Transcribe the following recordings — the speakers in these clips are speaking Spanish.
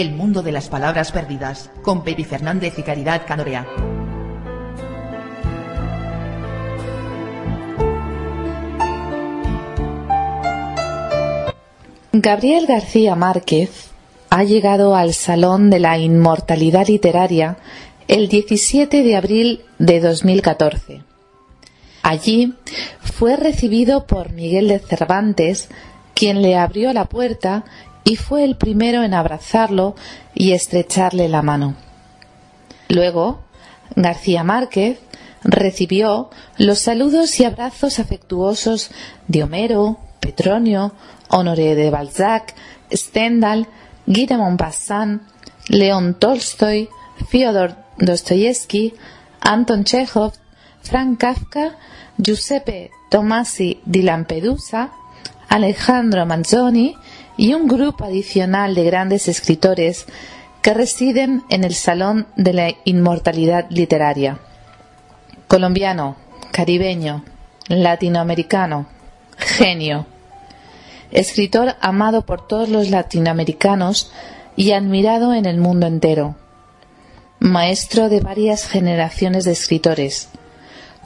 El mundo de las palabras perdidas, con Pepi Fernández y Caridad Canorea. Gabriel García Márquez ha llegado al Salón de la Inmortalidad Literaria el 17 de abril de 2014. Allí fue recibido por Miguel de Cervantes, quien le abrió la puerta y fue el primero en abrazarlo y estrecharle la mano. Luego, García Márquez recibió los saludos y abrazos afectuosos de Homero, Petronio, Honoré de Balzac, Stendhal, Guy de Maupassant, León Tolstoy, Fyodor Dostoyevsky, Anton Chekhov, Frank Kafka, Giuseppe Tomasi di Lampedusa, Alejandro Manzoni y un grupo adicional de grandes escritores que residen en el Salón de la Inmortalidad Literaria. Colombiano, caribeño, latinoamericano, genio. Escritor amado por todos los latinoamericanos y admirado en el mundo entero. Maestro de varias generaciones de escritores.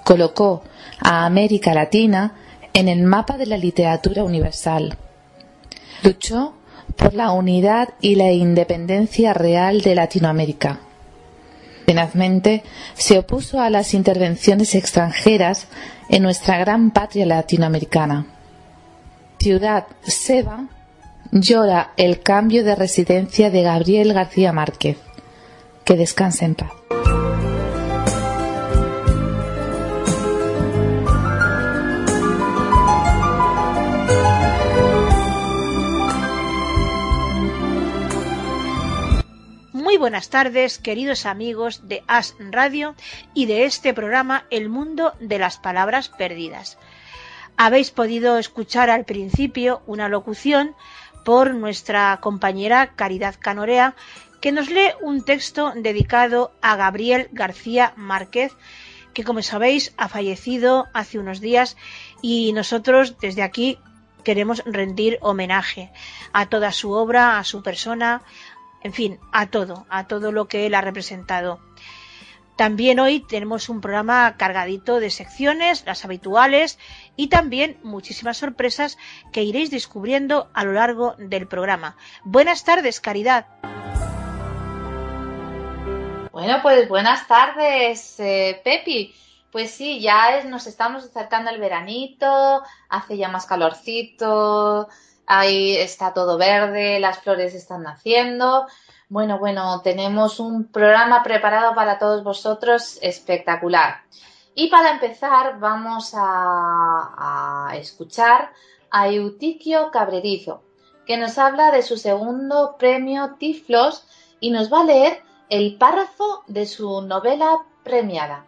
Colocó a América Latina en el mapa de la literatura universal. Luchó por la unidad y la independencia real de Latinoamérica. Tenazmente se opuso a las intervenciones extranjeras en nuestra gran patria latinoamericana. Ciudad Seba llora el cambio de residencia de Gabriel García Márquez. Que descanse en paz. Muy buenas tardes, queridos amigos de As Radio y de este programa El mundo de las palabras perdidas. Habéis podido escuchar al principio una locución por nuestra compañera Caridad Canorea que nos lee un texto dedicado a Gabriel García Márquez que como sabéis ha fallecido hace unos días y nosotros desde aquí queremos rendir homenaje a toda su obra, a su persona, en fin, a todo, a todo lo que él ha representado. También hoy tenemos un programa cargadito de secciones, las habituales, y también muchísimas sorpresas que iréis descubriendo a lo largo del programa. Buenas tardes, Caridad. Bueno, pues buenas tardes, eh, Pepi. Pues sí, ya nos estamos acercando al veranito, hace ya más calorcito, ahí está todo verde, las flores están naciendo. Bueno, bueno, tenemos un programa preparado para todos vosotros espectacular. Y para empezar vamos a, escuchar a Eutiquio Cabrerizo, que nos habla de su segundo premio Tiflos y nos va a leer el párrafo de su novela premiada.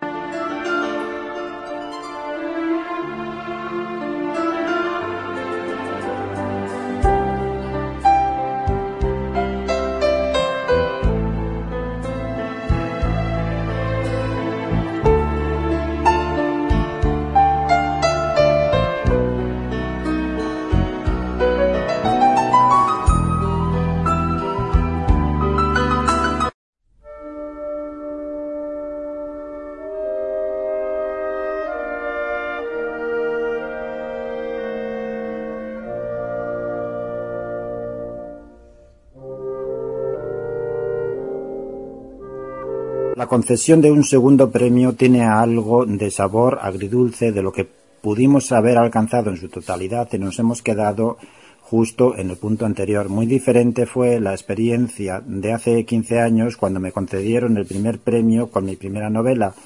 La concesión de un segundo premio tiene algo de sabor agridulce de lo que pudimos haber alcanzado en su totalidad y nos hemos quedado justo en el punto anterior. Muy diferente fue la experiencia de hace 15 años cuando me concedieron el primer premio con mi primera novela,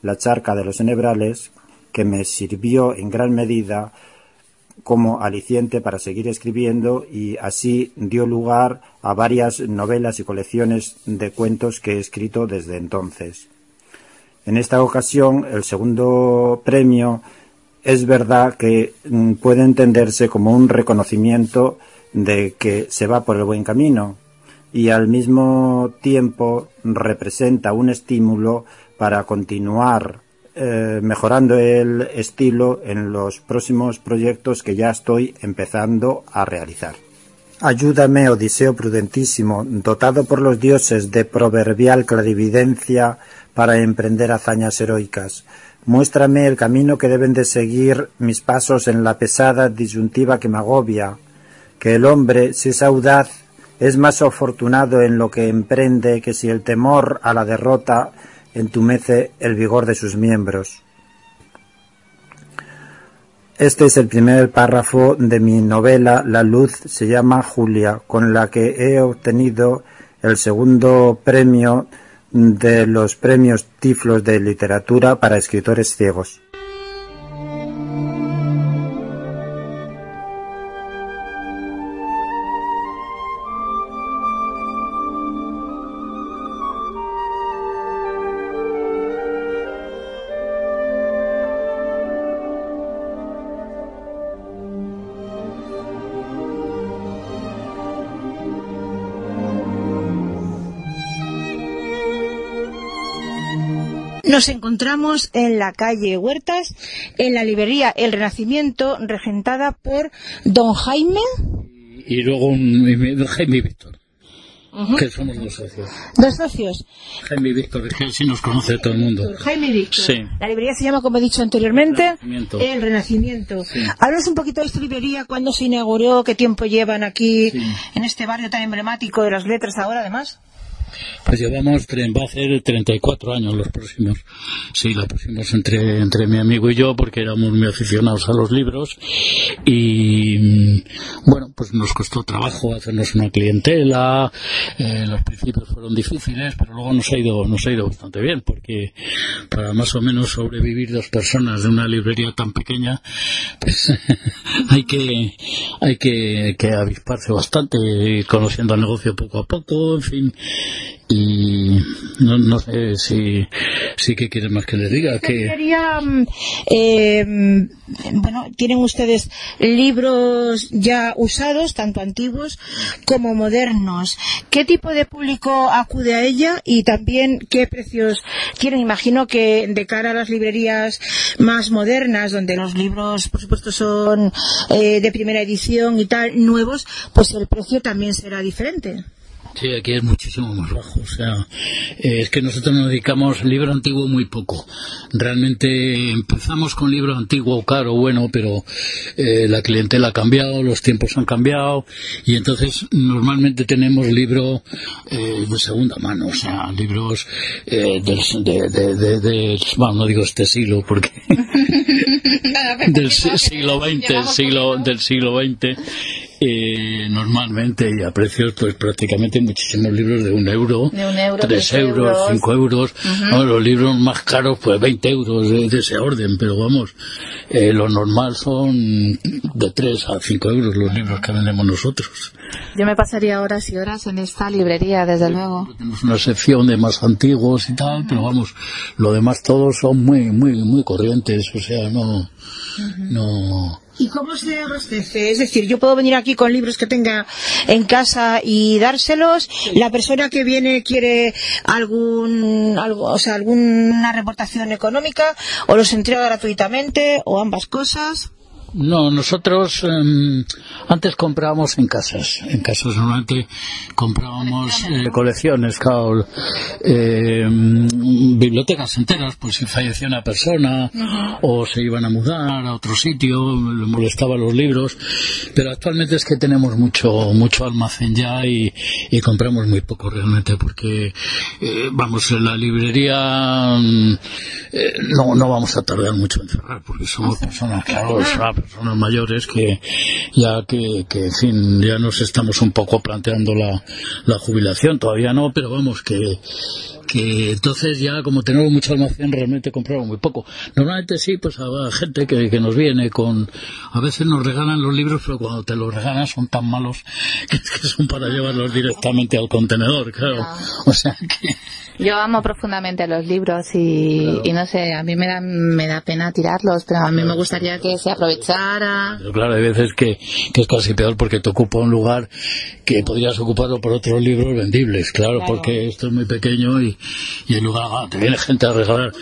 La charca de los enebrales, que me sirvió en gran medida como aliciente para seguir escribiendo y así dio lugar a varias novelas y colecciones de cuentos que he escrito desde entonces. En esta ocasión, el segundo premio es verdad que mm, puede entenderse como un reconocimiento de que se va por el buen camino y al mismo tiempo representa un estímulo para continuar eh, mejorando el estilo en los próximos proyectos que ya estoy empezando a realizar. Ayúdame, Odiseo prudentísimo, dotado por los dioses de proverbial clarividencia para emprender hazañas heroicas. Muéstrame el camino que deben de seguir mis pasos en la pesada disyuntiva que me agobia, que el hombre, si es audaz, es más afortunado en lo que emprende que si el temor a la derrota entumece el vigor de sus miembros. Este es el primer párrafo de mi novela La luz se llama Julia, con la que he obtenido el segundo premio de los premios Tiflos de literatura para escritores ciegos. Nos encontramos en la calle Huertas, en la librería El Renacimiento, regentada por don Jaime. Y luego un, Jaime y Víctor. Que somos dos socios. Dos socios. Jaime y Víctor, es que sí nos conoce todo el mundo. Jaime y Víctor. Sí. La librería se llama, como he dicho anteriormente, El Renacimiento. El Renacimiento. Sí. Háblanos un poquito de esta librería, cuándo se inauguró, qué tiempo llevan aquí, Sí. en este barrio tan emblemático de las letras ahora, además. Pues llevamos, va a hacer 34 años los próximos. Sí, la pusimos entre, entre mi amigo y yo porque éramos muy aficionados a los libros y mm, bueno, pues nos costó trabajo hacernos una clientela. Eh, los principios fueron difíciles, pero luego nos ha ido, nos ha ido bastante bien porque para más o menos sobrevivir dos personas de una librería tan pequeña, pues hay que, hay que, que avisparse bastante, ir conociendo el negocio poco a poco, en fin y no, no sé si, si que quieres más que le diga que librería, mm, eh, mm, bueno, tienen ustedes libros ya usados, tanto antiguos como modernos. ¿Qué tipo de público acude a ella y también qué precios tienen? Imagino que de cara a las librerías más modernas, donde los libros, por supuesto, son eh, de primera edición y tal, nuevos, pues el precio también será diferente. Sí, aquí es muchísimo más bajo. O sea, eh, es que nosotros nos dedicamos libro antiguo muy poco. Realmente empezamos con libro antiguo caro, bueno, pero eh, la clientela ha cambiado, los tiempos han cambiado y entonces normalmente tenemos libro eh, de segunda mano, o sea, libros eh, del, de, de, de- de- bueno, no digo este siglo porque del si- siglo XX, siglo, del siglo XX, eh, normalmente y a precios pues prácticamente muchísimos libros de un euro, De un euro, tres euros, euros. cinco euros, ¿no? los libros más caros pues 20 euros de, de ese orden, pero vamos, eh, lo normal son de 3 a 5 euros los libros que vendemos nosotros. Yo me pasaría horas y horas en esta librería, desde luego. Tenemos una sección de más antiguos y tal, pero vamos, lo demás todos son muy, muy, muy corrientes, o sea, no, no, ¿Y cómo se abastece? Es decir, yo puedo venir aquí con libros que tenga en casa y dárselos. La persona que viene quiere algún, algo, o sea, alguna reportación económica o los entrega gratuitamente o ambas cosas. No, nosotros em, antes comprábamos en casas. En casas normalmente comprábamos eh, colecciones, claro, em, bibliotecas enteras, pues si fallecía una persona o se iban a mudar a otro sitio, le molestaban los libros. Pero actualmente es que tenemos mucho mucho almacén ya y, y compramos muy poco realmente porque, eh, vamos, en la librería mm, eh, no, no vamos a tardar mucho en cerrar porque somos personas, claro, personas mayores que ya que, que, en fin, ya nos estamos un poco planteando la, la jubilación, todavía no, pero vamos, que, que entonces ya como tenemos mucho almacén realmente compramos muy poco. Normalmente sí, pues habrá gente que, que nos viene con, a veces nos regalan los libros, pero cuando te los regalan son tan malos que, es que son para llevarlos directamente al contenedor, claro. O sea que... Yo amo profundamente los libros y, y no sé, a mí me da, me da pena tirarlos, pero a mí me gustaría que se aprovechara. Pero claro, hay veces que, que es casi peor porque te ocupa un lugar que podrías ocuparlo por otros libros vendibles, claro, porque esto es muy pequeño y, y luego ah, te viene gente a regalar.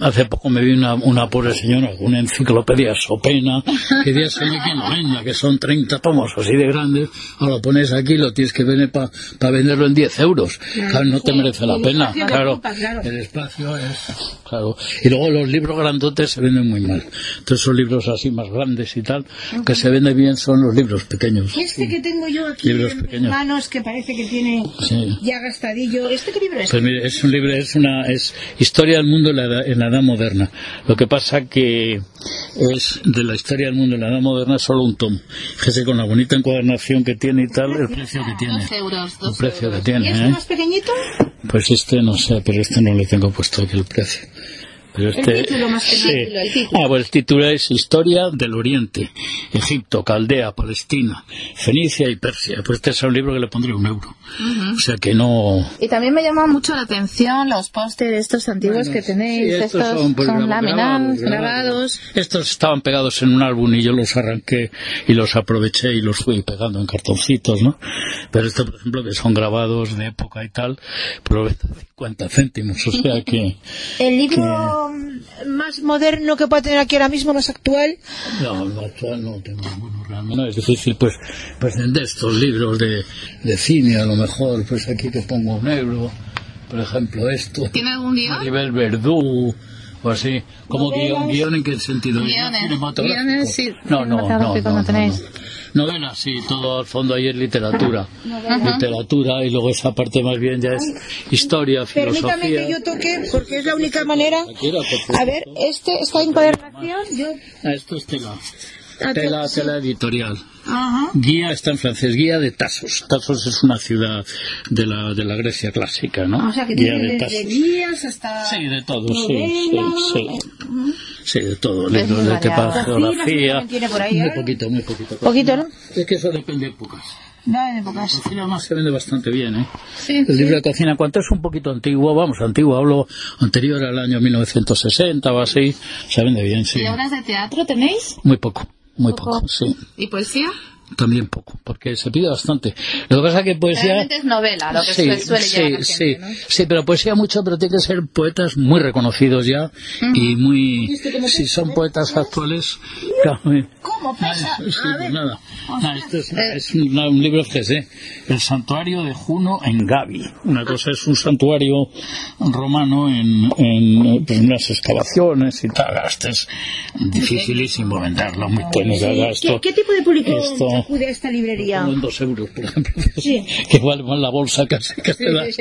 Hace poco me vi una, una pobre señora con una enciclopedia sopena que día se que no venda, que son 30 tomos así de grandes, ahora lo pones aquí lo tienes que vender para venderlo en 10 euros. Claro, no te merece la pena. Claro, el espacio es. Claro. Y luego los libros grandotes se venden muy mal. Entonces, son libros así más grandes y tal, que se venden bien son los libros pequeños. Este que tengo yo aquí en manos, que parece que tiene ya gastadillo. ¿Este qué libro es? Pues mire, es un libro, es una es historia del mundo en la, en la edad moderna. Lo que pasa que es de la historia del mundo en la edad moderna solo un tomo. Fíjese con la bonita encuadernación que tiene y tal, el precio que tiene. el precio que tiene. ¿Y este ¿eh? más pequeñito? Pues este no sé, pero este no le tengo puesto aquí el precio. Pero este, el título más que sí. el título. Ah, pues el título es Historia del Oriente, Egipto, Caldea, Palestina, Fenicia y Persia. Pues este es un libro que le pondría un euro. O sea que no... Y también me llama mucho la atención los pósteres estos antiguos que tenéis. Sí, estos, estos, son, pues, son láminas, grabados, Estos estaban pegados en un álbum y yo los arranqué y los aproveché y los fui pegando en cartoncitos, ¿no? Pero estos, por ejemplo, que son grabados de época y tal, pues 50 céntimos, o sea que... El libro... Que más moderno que pueda tener aquí ahora mismo, más actual? No, no actual no tengo ninguno realmente. No, es difícil pues, pues de estos libros de, de cine, a lo mejor, pues aquí te pongo un euro, por ejemplo esto. ¿Tiene algún guion? A nivel Verdú, o así. ¿Cómo guion? ¿Guión en qué sentido? Guiones. Guiones, sí. No, no, no, no, no, tenéis. Novela, sí, todo al fondo ahí es literatura. Literatura y luego esa parte más bien ya es historia, filosofía. Permítame que yo toque, porque es la única manera. A ver, este está en cuadernación. Yo... Ah, esto es tela. Tela, tela editorial. Guía está en francés, guía de Tasos. Tasos es una ciudad de la, de la Grecia clásica, ¿no? O sea, que guía de Tasos. guías hasta. Sí, de todo, sí, sí, sí. Sí, de todo. Libros de geografía. Muy poquito, muy poquito. Poquito, ¿no? Es que eso depende de épocas. No, de épocas. La cocina más se vende bastante bien, ¿eh? Sí, el sí. libro de cocina, cuanto es un poquito antiguo, vamos, antiguo, hablo anterior al año 1960 o así, se vende bien, sí. ¿Y obras de teatro tenéis? Muy poco. Muy poco, poco sí. ¿Y poesía? También poco, porque se pide bastante. Lo que pasa es que poesía... Realmente es novela, lo que sí, suele sí, llevar sí, gente, ¿no? sí, pero poesía mucho, pero tiene que ser poetas muy reconocidos ya uh -huh. y muy... Si son poetas actuales... Claro, ¿Cómo? Sí, pues nada. nada esto es, es un, un, libro FGC. El santuario de Juno en Gavi. Una cosa es un santuario romano en, en pues, unas excavaciones y tal. Esto es dificilísimo venderlo. Muy esto, ¿Qué, ¿Qué, tipo de público esto, acude a esta librería? En dos euros, por ejemplo. Sí. Que vale más la bolsa casi que te das.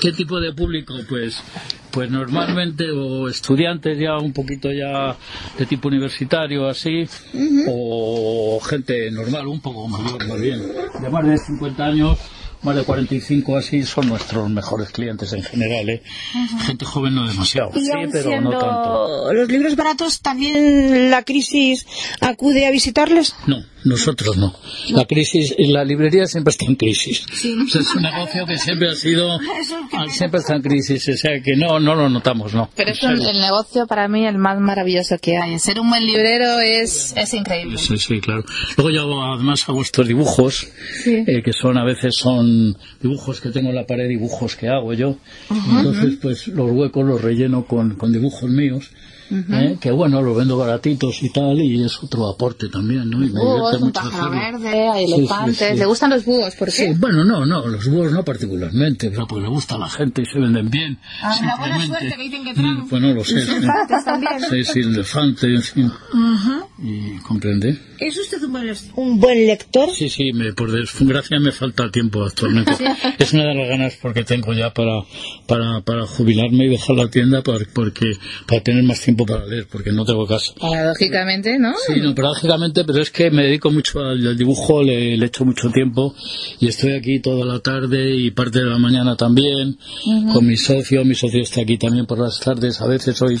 ¿Qué tipo de público? Pues pues normalmente o estudiantes ya un poquito ya de tipo universitario así uh -huh. o gente normal un poco mayor más bien de más de 50 años más de 45 así son nuestros mejores clientes en general ¿eh? uh -huh. gente joven no demasiado y sí pero no tanto los libros baratos también la crisis acude a visitarles no nosotros no. La crisis, la librería siempre está en crisis. Sí. O sea, es un negocio que siempre ha sido, siempre está en crisis. O sea, que no, no lo notamos, no. Pero es un, el negocio para mí el más maravilloso que hay. Ser un buen librero es, es increíble. Sí, sí, claro. Luego yo además hago estos dibujos, sí. eh, que son a veces son dibujos que tengo en la pared, dibujos que hago yo. Entonces, pues los huecos los relleno con, con dibujos míos. Uh -huh. ¿eh? que bueno, lo vendo baratitos y tal, y es otro aporte también, ¿no? Y me búhos, un pájaro verde, hay elefantes, sí, sí, sí. ¿le gustan los búhos? ¿Por qué? bueno, no, no, los búhos no particularmente, pero pues le gusta a la gente y se venden bien. Ah, la buena suerte que dicen que traen. Pues no lo sé. Los elefantes también. Sí, sí, el elefante, en fin. Uh -huh. Y comprende. ¿Es usted un buen, un buen lector? Sí, sí, me, por desgracia me falta tiempo actualmente. es una de las ganas porque tengo ya para, para, para jubilarme y dejar la tienda para, porque, para tener más tiempo para leer, porque no tengo casa. Paradójicamente, ¿no? Sí, no, paradójicamente, pero es que me dedico mucho al, al dibujo, le, le echo mucho tiempo y estoy aquí toda la tarde y parte de la mañana también uh -huh. con mi socio. Mi socio está aquí también por las tardes, a veces hoy,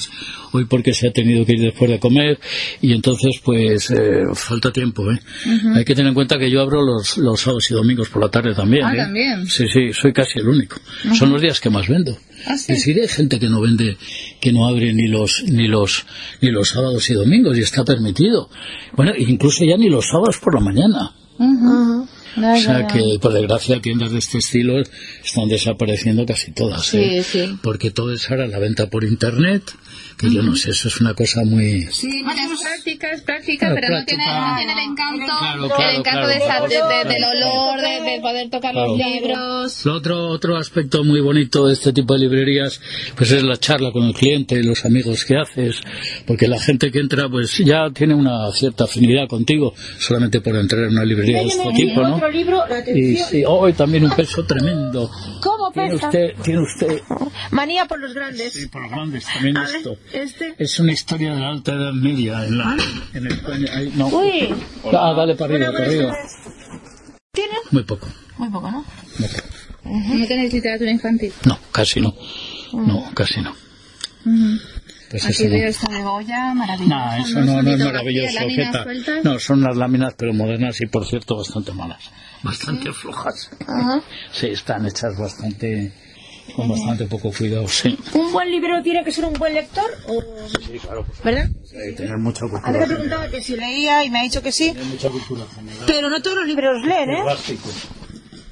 hoy porque se ha tenido que ir después de comer y entonces pues eh, falta tiempo. ¿eh? Uh -huh. Hay que tener en cuenta que yo abro los, los sábados y domingos por la tarde también. Ah, ¿eh? también. Sí, sí, soy casi el único. Uh -huh. Son los días que más vendo. ¿Ah, sí? Hay gente que no vende, que no abre ni los, ni los, ni los sábados y domingos y está permitido. Bueno, incluso ya ni los sábados por la mañana. O sea que, por desgracia, tiendas de este estilo están desapareciendo casi todas. Sí, ¿eh? sí. Porque todo es ahora la venta por internet, que yo no sé, eso es una cosa muy. Sí, es práctica, es práctica, Claro, pero no tiene, no tiene el encanto, Claro, el encanto claro, de esa- de- de- claro, del claro. olor, de, de poder tocar los libros. Lo otro, otro aspecto muy bonito de este tipo de librerías, pues es la charla con el cliente, los amigos que haces, porque la gente que entra, pues ya tiene una cierta afinidad contigo, solamente por entrar en una librería de este tipo, ¿no? Otro libro, la Y hoy también un peso tremendo. ¿Cómo Tiene pesa? usted, tiene usted, Manía por los grandes. sí, por los grandes también esto. Este. Es una historia de la alta edad media en la, en España. Ahí, no. Uy, Ah, dale para arriba, para arriba. ¿tiene? Muy poco. Muy poco, ¿no? muy poco. ¿No tenéis literatura infantil? No, casi no. No, casi no. Pues Aquí eso no. veo esta de Goya, maravillosa. No, eso no, no es maravilloso. No, son las láminas, pero modernas y, por cierto, bastante malas. Bastante flojas. Sí, están hechas bastante. Con bastante poco cuidado, sí. ¿Un buen librero tiene que ser un buen lector? O... Sí, claro. Pues, ¿Verdad? que tener mucha Antes cultura. me preguntaba que si leía y me ha dicho que sí. Tener mucha cultura general. Pero no todos los libreros leen, ¿eh?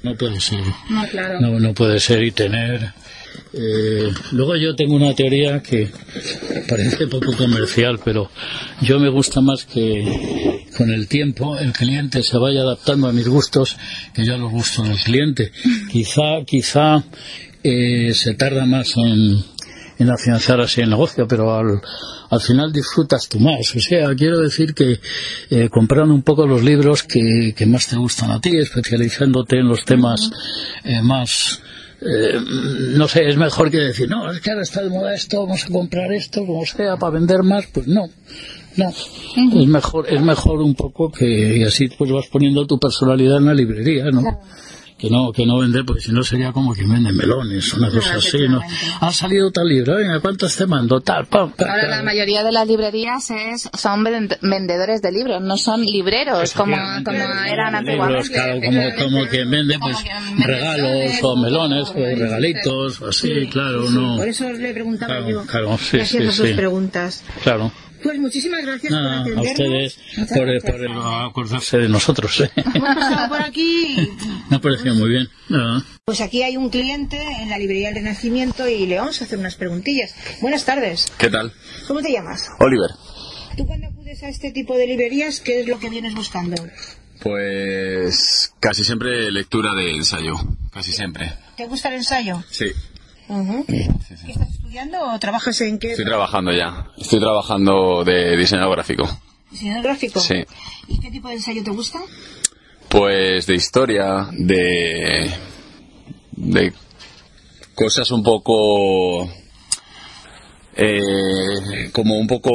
No puede ser. No, claro. No, no puede ser y tener. eh, luego yo tengo una teoría que parece poco comercial, pero yo me gusta más que con el tiempo el cliente se vaya adaptando a mis gustos que yo a los gustos del cliente. Quizá, quizá eh, se tarda más en, en afianzar así el negocio, pero al, al final disfrutas tú más. O sea, quiero decir que eh, comprando un poco los libros que, que más te gustan a ti, especializándote en los temas eh, más eh, no sé, es mejor que decir, no, es que ahora está de moda esto, vamos a comprar esto, como sea, para vender más, pues no, no, es mejor, es mejor un poco que, y así pues vas poniendo tu personalidad en la librería, ¿no? Que no, que no vender, porque si no sería como quien vende melones, una cosa así, ¿no? Ha salido tal libro, venga, ¿cuántos te mando? Tal, pam, pam, Ahora la mayoría de las librerías es, son vend- vendedores de libros, no son libreros como, como eran antiguamente. claro, como, como quien vende, pues, Como quien vende regalos o melones o regalitos, o así, claro, no. Por eso le preguntaba Claro, yo. claro, sí, hacía sí, dos sí. preguntas. Claro. Pues muchísimas gracias Nada, por a atendernos. ustedes Muchas por, gracias. por el acordarse de nosotros. ¿eh? Hemos pasado por aquí. Me ha parecido muy bien. Nada. Pues aquí hay un cliente en la librería del Renacimiento y le vamos a hacer unas preguntillas. Buenas tardes. ¿Qué tal? ¿Cómo te llamas? Oliver. ¿Tú cuando acudes a este tipo de librerías, qué es lo que vienes buscando? Pues casi siempre lectura de ensayo. Casi siempre. ¿Te gusta el ensayo? Sí. Ujú. ¿Qué estás estudiando o trabajas en qué? Estoy trabajando ya. Estoy trabajando de diseñador gráfico. ¿Diseñador gráfico? Sí. ¿Y qué tipo de ensayo te gusta? Pues de historia, de. de cosas un poco. eh, como un poco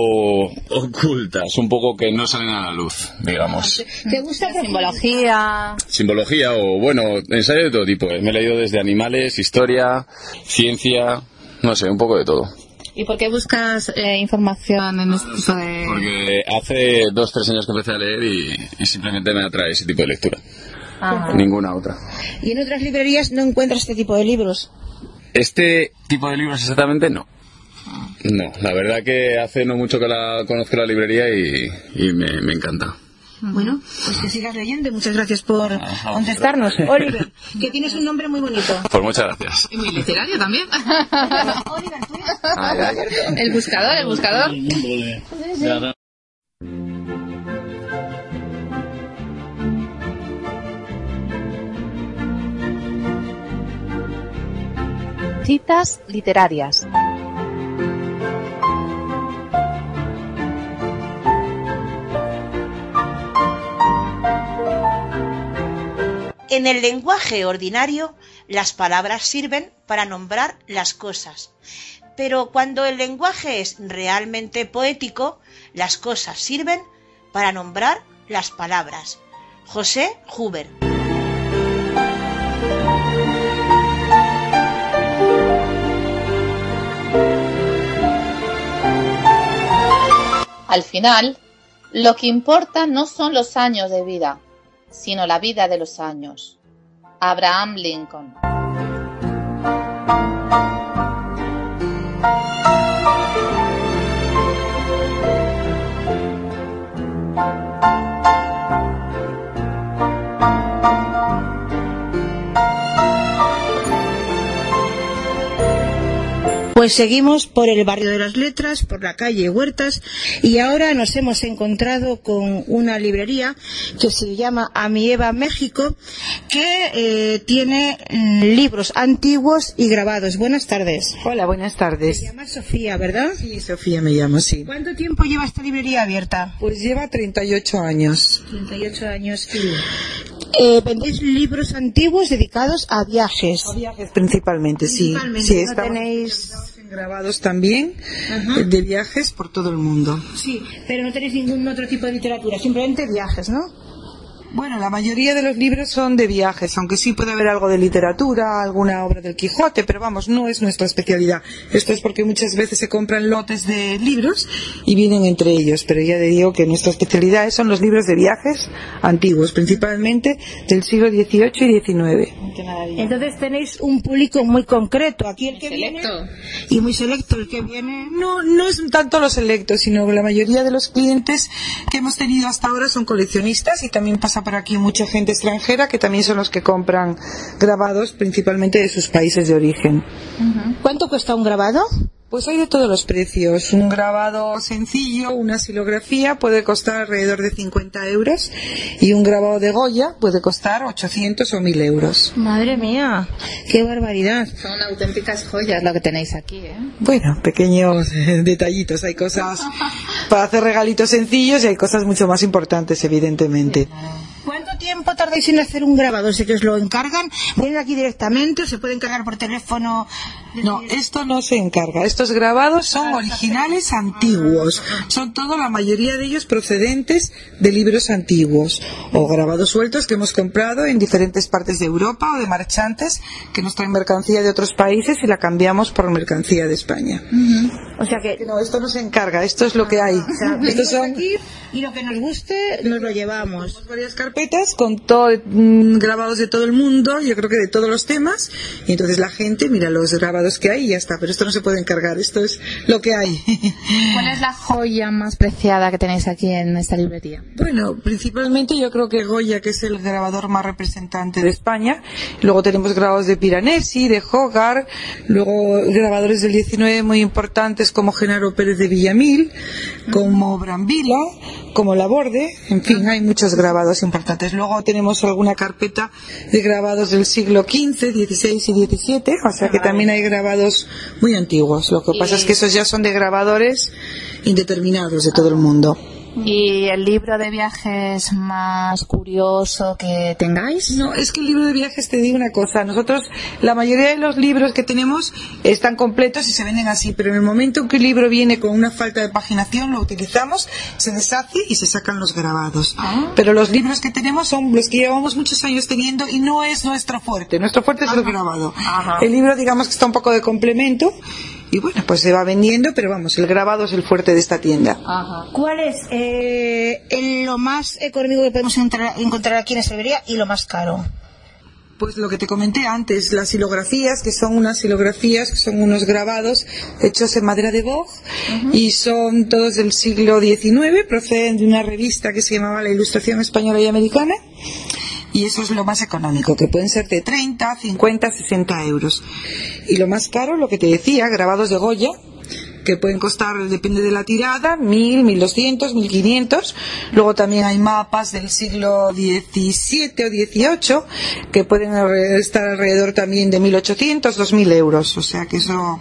ocultas, un poco que no salen a la luz, digamos. ¿Te gusta Simbología. Simbología o, bueno, ensayo de todo tipo. eh. Me he leído desde animales, historia, ciencia, no sé, un poco de todo. ¿Y por qué buscas eh, información en este tipo de...? Porque hace dos, tres años que empecé a leer y, y simplemente me atrae ese tipo de lectura. Ajá. Ninguna otra. ¿Y en otras librerías no encuentras este tipo de libros? Este tipo de libros exactamente no. No, la verdad que hace no mucho que la conozco la librería y, y me, me encanta. Bueno, pues que sigas leyendo y muchas gracias por contestarnos. Oliver, que tienes un nombre muy bonito. Pues muchas gracias. Y muy literario también. Oliver, ¿tú? Ay, ay. el buscador, el buscador. Citas literarias. En el lenguaje ordinario, las palabras sirven para nombrar las cosas. Pero cuando el lenguaje es realmente poético, las cosas sirven para nombrar las palabras. José Huber. Al final, lo que importa no son los años de vida, sino la vida de los años. Abraham Lincoln. Pues seguimos por el barrio de las letras, por la calle Huertas, y ahora nos hemos encontrado con una librería que se llama Amieva México, que eh, tiene mm, libros antiguos y grabados. Buenas tardes. Hola, buenas tardes. Se llama Sofía, ¿verdad? Sí, Sofía me llamo, sí. ¿Cuánto tiempo lleva esta librería abierta? Pues lleva 38 años. 38 años. Eh, vendéis libros antiguos dedicados a viajes. A viajes principalmente, sí. Principalmente, sí, ¿no estamos tenéis- grabados también Ajá. eh, de viajes por todo el mundo. Sí, pero no tenéis ningún otro tipo de literatura, simplemente viajes, ¿no? Bueno, la mayoría de los libros son de viajes, aunque sí puede haber algo de literatura, alguna obra del Quijote, pero vamos, no es nuestra especialidad. Esto es porque muchas veces se compran lotes de libros y vienen entre ellos, pero ya te digo que nuestra especialidad son los libros de viajes antiguos, principalmente del siglo XVIII y XIX. Entonces tenéis un público muy concreto. Aquí el que viene y muy selecto el que viene. No, no es tanto los selectos, sino la mayoría de los clientes que hemos tenido hasta ahora son coleccionistas y también pasa por aquí mucha gente extranjera que también son los que compran grabados principalmente de sus países de origen. ¿Cuánto cuesta un grabado? Pues hay de todos los precios. Un grabado sencillo, una silografía, puede costar alrededor de 50 euros y un grabado de Goya puede costar 800 o 1000 euros. Madre mía, qué barbaridad. Son auténticas joyas lo que tenéis aquí, ¿eh? Bueno, pequeños eh, detallitos. Hay cosas para hacer regalitos sencillos y hay cosas mucho más importantes, evidentemente. ¿Cuánto tiempo tardáis en hacer un grabado? ¿Se que os lo encargan? ¿Vienen aquí directamente o se puede encargar por teléfono? No, esto no se encarga. Estos grabados son originales antiguos. Son todo, la mayoría de ellos procedentes de libros antiguos o grabados sueltos que hemos comprado en diferentes partes de Europa o de marchantes que nos traen mercancía de otros países y la cambiamos por mercancía de España. O sea que No, esto no se encarga. Esto es lo que hay. Estos son aquí y lo que nos guste nos lo llevamos. varias carpetas con todo, mm, grabados de todo el mundo, yo creo que de todos los temas, y entonces la gente mira los grabados que hay y ya está, pero esto no se puede encargar, esto es lo que hay. ¿Cuál es la joya más preciada que tenéis aquí en esta librería? Bueno, principalmente yo creo que Goya, que es el grabador más representante de España. Luego tenemos grabados de Piranesi, de Hogarth, luego grabadores del 19 muy importantes como Genaro Pérez de Villamil, como Brambila, como Laborde, en fin, hay muchos grabados importantes. Luego tenemos alguna carpeta de grabados del siglo XV, XVI y XVII, o sea que también hay grabados muy antiguos. Lo que pasa es que esos ya son de grabadores indeterminados de todo el mundo. ¿Y el libro de viajes más curioso que tengáis? No, es que el libro de viajes te digo una cosa. Nosotros, la mayoría de los libros que tenemos están completos y se venden así, pero en el momento en que el libro viene con una falta de paginación, lo utilizamos, se deshace y se sacan los grabados. Pero los libros que tenemos son los que llevamos muchos años teniendo y no es nuestro fuerte. Nuestro fuerte es el grabado. El libro, digamos que está un poco de complemento y bueno, pues se va vendiendo, pero vamos, el grabado es el fuerte de esta tienda. ¿Cuál es eh, el- lo más económico que podemos encontrar, encontrar aquí en esta librería y lo más caro? Pues lo que te comenté antes, las silografías, que son unas silografías, que son unos grabados hechos en madera de boj y son todos del siglo XIX, proceden de una revista que se llamaba La Ilustración Española y Americana y eso es lo más económico, que pueden ser de 30, 50, 60 euros. Y lo más caro, lo que te decía, grabados de Goya, que pueden costar, depende de la tirada, 1000, 1200, 1500. Luego también hay mapas del siglo XVII o XVIII que pueden estar alrededor también de 1800, 2000 euros. O sea que eso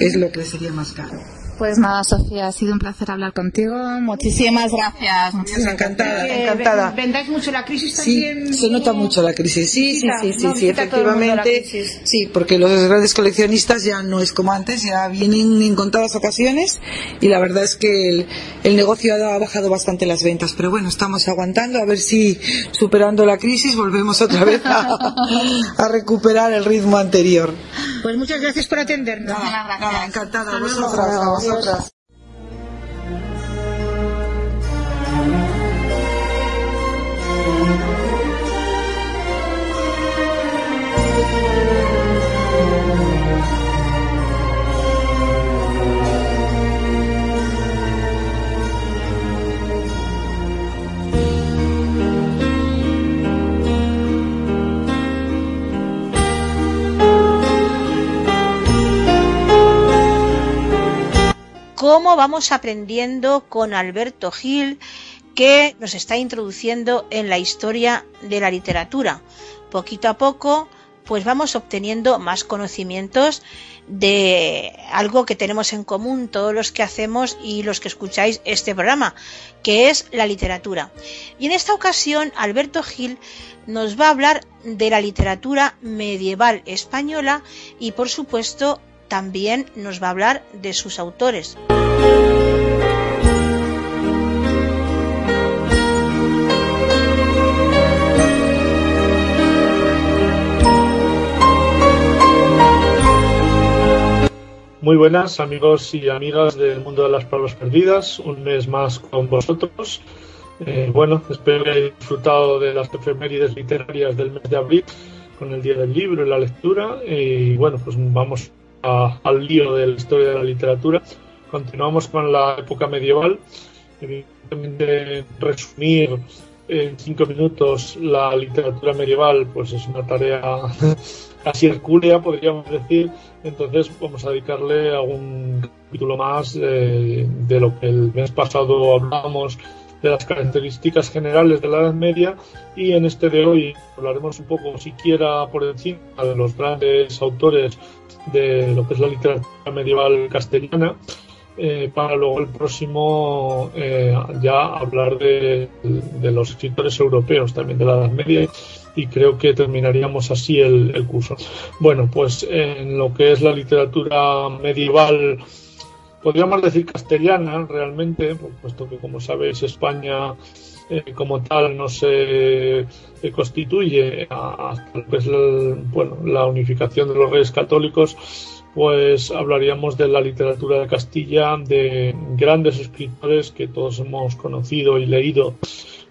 es lo que sería más caro. Pues nada, Sofía, ha sido un placer hablar contigo. Muchísimas gracias. Muchísimas Encantada, Eh, encantada. ven- ¿Vendáis mucho la crisis Sí, también? se nota mucho la crisis. Sí, sí, Visita, sí, sí, no, sí, efectivamente. Sí, porque los grandes coleccionistas ya no es como antes, ya vienen en contadas ocasiones y la verdad es que el, el negocio ha bajado bastante las ventas. Pero bueno, estamos aguantando a ver si superando la crisis volvemos otra vez a, a recuperar el ritmo anterior. Pues muchas gracias por atendernos. Nada, encantada. Hasta luego. vosotras, a vosotras. Cómo vamos aprendiendo con Alberto Gil, que nos está introduciendo en la historia de la literatura. Poquito a poco, pues vamos obteniendo más conocimientos de algo que tenemos en común todos los que hacemos y los que escucháis este programa, que es la literatura. Y en esta ocasión, Alberto Gil nos va a hablar de la literatura medieval española y, por supuesto, también nos va a hablar de sus autores. Muy buenas amigos y amigas del mundo de las palabras perdidas, un mes más con vosotros. Eh, bueno, espero que hayáis disfrutado de las efemérides literarias del mes de abril con el Día del Libro y la lectura. Y bueno, pues vamos al lío de la historia de la literatura. Continuamos con la época medieval. Evidentemente, resumir en cinco minutos la literatura medieval pues es una tarea casi hercúlea, podríamos decir. Entonces vamos a dedicarle algún capítulo más eh, de lo que el mes pasado hablábamos de las características generales de la Edad Media y en este de hoy hablaremos un poco siquiera por encima de los grandes autores de lo que es la literatura medieval castellana eh, para luego el próximo eh, ya hablar de, los escritores europeos también de la Edad Media y creo que terminaríamos así el, curso. Bueno, pues en lo que es la literatura medieval, podríamos decir castellana realmente, puesto que como sabéis España eh, como tal no se eh, constituye hasta bueno, la unificación de los reyes católicos, pues hablaríamos de la literatura de Castilla, de grandes escritores que todos hemos conocido y leído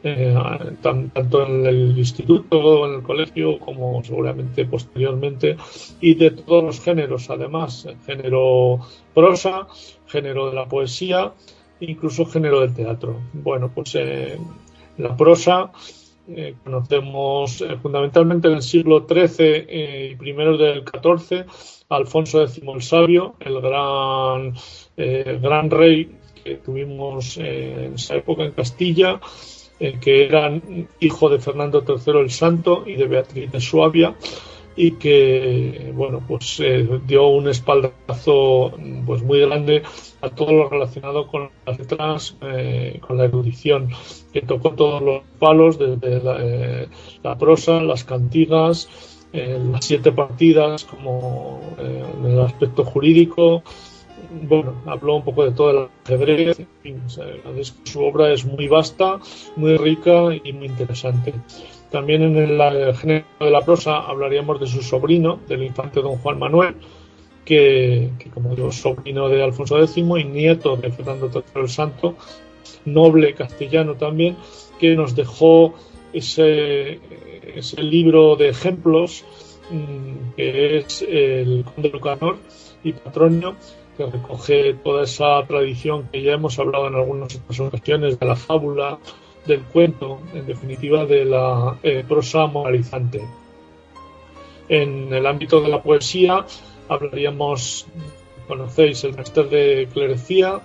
eh, tanto en el instituto, en el colegio, como seguramente posteriormente, y de todos los géneros, además, género prosa, género de la poesía, incluso género del teatro. Bueno, pues eh, la prosa eh, conocemos fundamentalmente en el siglo XIII y primero del XIV, Alfonso X el Sabio, el gran, gran rey que tuvimos en esa época en Castilla, eh, que era hijo de Fernando III el Santo y de Beatriz de Suabia y que bueno pues eh, dio un espaldazo pues muy grande a todo lo relacionado con las letras eh, con la erudición que tocó todos los palos desde la, la prosa las cantigas las siete partidas como en el aspecto jurídico bueno, habló un poco de todo el ajedrez, su obra es muy vasta, muy rica y muy interesante. También en el, género de la prosa hablaríamos de su sobrino, del infante don Juan Manuel, que, como digo, sobrino de Alfonso X y nieto de Fernando III el Santo, noble castellano también, que nos dejó ese, ese libro de ejemplos mm, que es el Conde Lucanor y Patronio, que recoge toda esa tradición que ya hemos hablado en algunas otras ocasiones de la fábula, del cuento, en definitiva de la eh, prosa moralizante. En el ámbito de la poesía hablaríamos, conocéis, el máster de clerecía,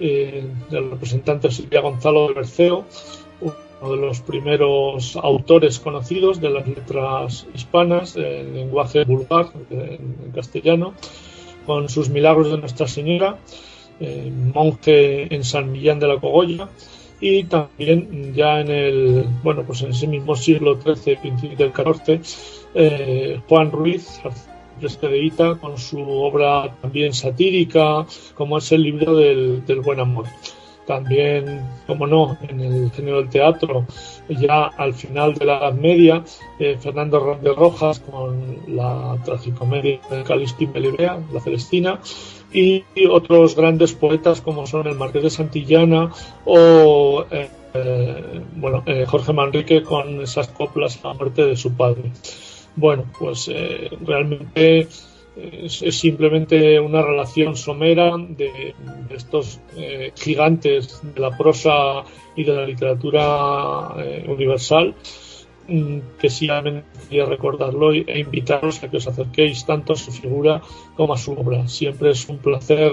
eh, del representante Silvia Gonzalo de Berceo, uno de los primeros autores conocidos de las letras hispanas, en lenguaje vulgar, en castellano, con sus milagros de Nuestra Señora, eh, monje en San Millán de la Cogolla, y también ya en el, bueno, pues en ese mismo siglo XIII, principio del XIV, eh, Juan Ruiz, de Ita, con su obra también satírica, como es el libro del, del buen amor. También, como no, en el género del teatro, ya al final de la Edad Media, eh, Fernando de Rojas con la tragicomedia de Calisto y Melibea, la Celestina, y, otros grandes poetas como son el Marqués de Santillana o eh, eh, bueno, Jorge Manrique con esas coplas a la muerte de su padre. Bueno, pues realmente es, simplemente una relación somera de, estos eh, gigantes de la prosa y de la literatura eh, universal mm, que sí quería recordarlo e invitaros a que os acerquéis tanto a su figura como a su obra. Siempre es un placer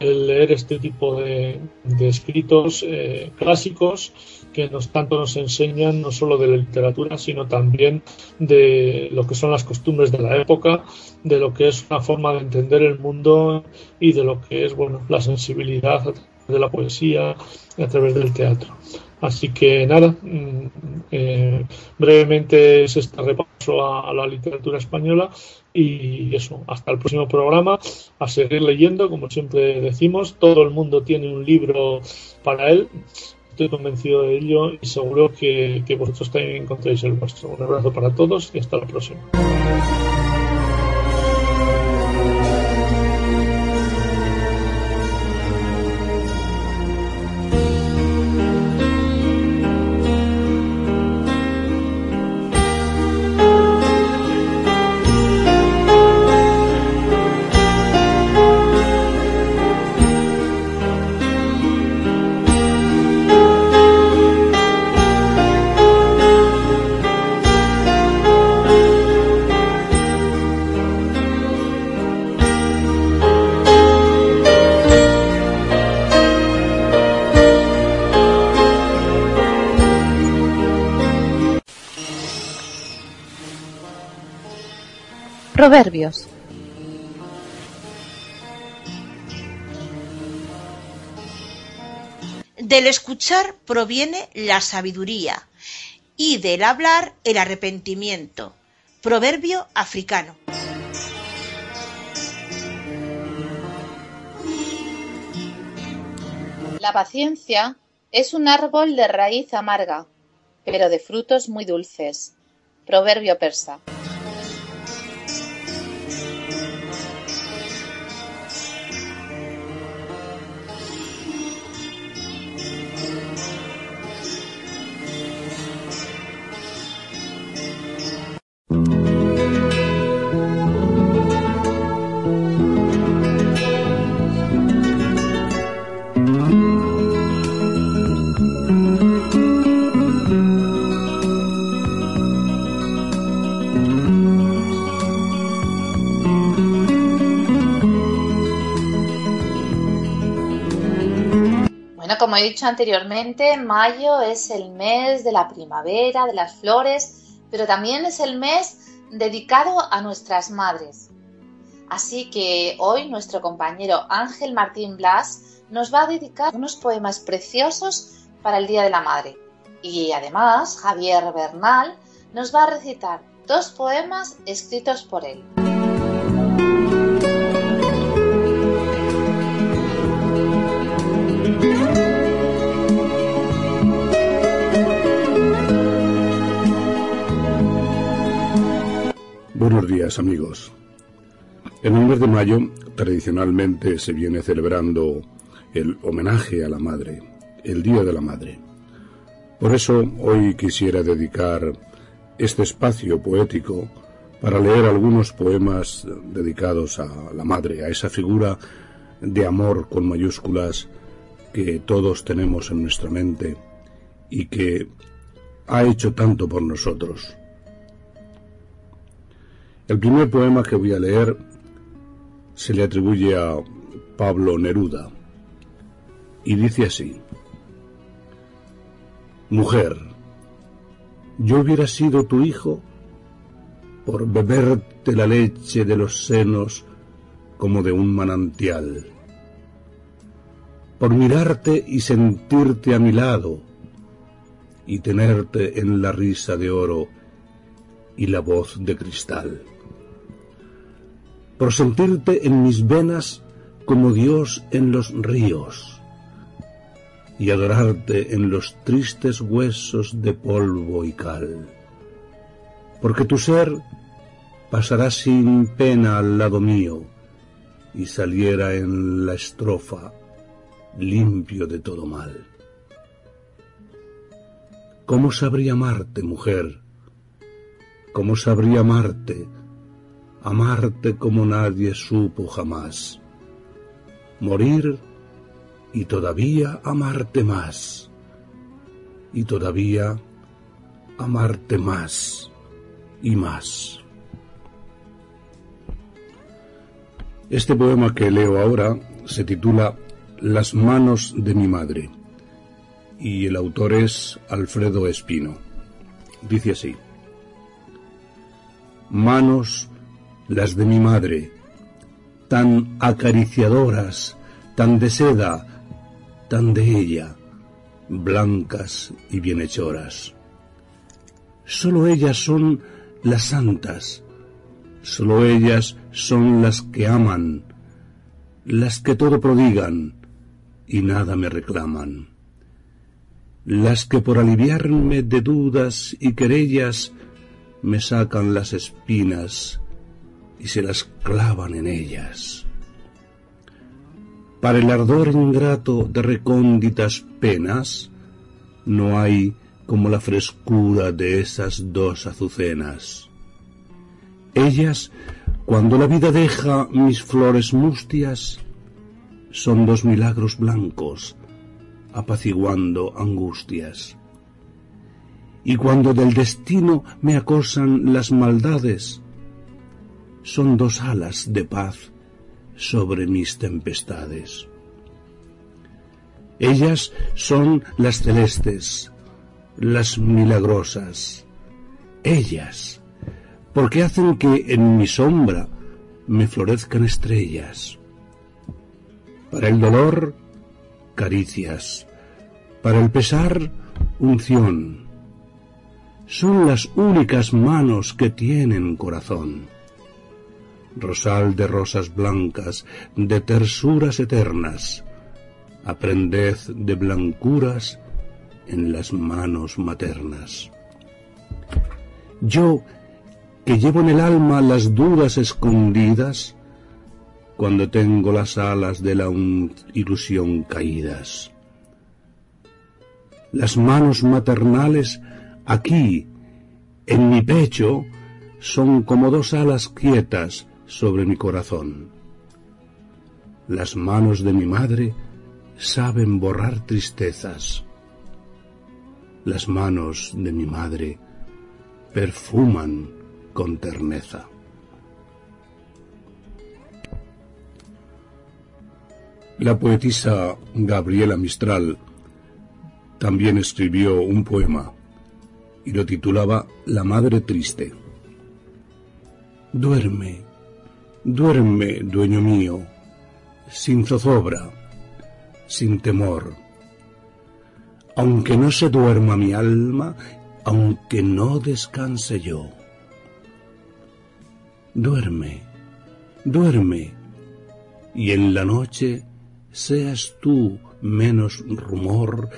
leer este tipo de, escritos eh, clásicos que nos tanto nos enseñan no solo de la literatura, sino también de lo que son las costumbres de la época, de lo que es una forma de entender el mundo y de lo que es bueno la sensibilidad de la poesía a través del teatro. Así que nada, mm, eh, brevemente es este repaso a, la literatura española y eso, hasta el próximo programa, a seguir leyendo, como siempre decimos, todo el mundo tiene un libro para él, estoy convencido de ello y seguro que, vosotros también encontréis el vuestro. Un abrazo para todos y hasta la próxima. Proverbios. Del escuchar proviene la sabiduría y del hablar el arrepentimiento. Proverbio africano. La paciencia es un árbol de raíz amarga, pero de frutos muy dulces. Proverbio persa. Como he dicho anteriormente, mayo es el mes de la primavera, de las flores, pero también es el mes dedicado a nuestras madres. Así que hoy nuestro compañero Ángel Martín Blas nos va a dedicar unos poemas preciosos para el Día de la Madre. Y además Javier Bernal nos va a recitar dos poemas escritos por él. Buenos días amigos. En el mes de mayo tradicionalmente se viene celebrando el homenaje a la Madre, el Día de la Madre. Por eso hoy quisiera dedicar este espacio poético para leer algunos poemas dedicados a la Madre, a esa figura de amor con mayúsculas que todos tenemos en nuestra mente y que ha hecho tanto por nosotros. El primer poema que voy a leer se le atribuye a Pablo Neruda y dice así, Mujer, yo hubiera sido tu hijo por beberte la leche de los senos como de un manantial, por mirarte y sentirte a mi lado y tenerte en la risa de oro y la voz de cristal por sentirte en mis venas como Dios en los ríos y adorarte en los tristes huesos de polvo y cal. Porque tu ser pasará sin pena al lado mío y saliera en la estrofa limpio de todo mal. ¿Cómo sabría amarte, mujer? ¿Cómo sabría amarte? Amarte como nadie supo jamás, morir y todavía amarte más, y todavía amarte más y más. Este poema que leo ahora se titula Las manos de mi madre y el autor es Alfredo Espino. Dice así. Manos las de mi madre, tan acariciadoras, tan de seda, tan de ella, blancas y bienhechoras. Solo ellas son las santas, solo ellas son las que aman, las que todo prodigan y nada me reclaman, las que por aliviarme de dudas y querellas me sacan las espinas y se las clavan en ellas. Para el ardor ingrato de recónditas penas, no hay como la frescura de esas dos azucenas. Ellas, cuando la vida deja mis flores mustias, son dos milagros blancos, apaciguando angustias. Y cuando del destino me acosan las maldades, son dos alas de paz sobre mis tempestades. Ellas son las celestes, las milagrosas, ellas, porque hacen que en mi sombra me florezcan estrellas. Para el dolor, caricias, para el pesar, unción. Son las únicas manos que tienen corazón. Rosal de rosas blancas, de tersuras eternas, aprended de blancuras en las manos maternas. Yo, que llevo en el alma las dudas escondidas, cuando tengo las alas de la ilusión caídas. Las manos maternales aquí, en mi pecho, son como dos alas quietas sobre mi corazón. Las manos de mi madre saben borrar tristezas. Las manos de mi madre perfuman con terneza. La poetisa Gabriela Mistral también escribió un poema y lo titulaba La Madre Triste. Duerme, duerme, dueño mío, sin zozobra, sin temor. Aunque no se duerma mi alma, aunque no descanse yo. Duerme, duerme, y en la noche seas tú menos rumor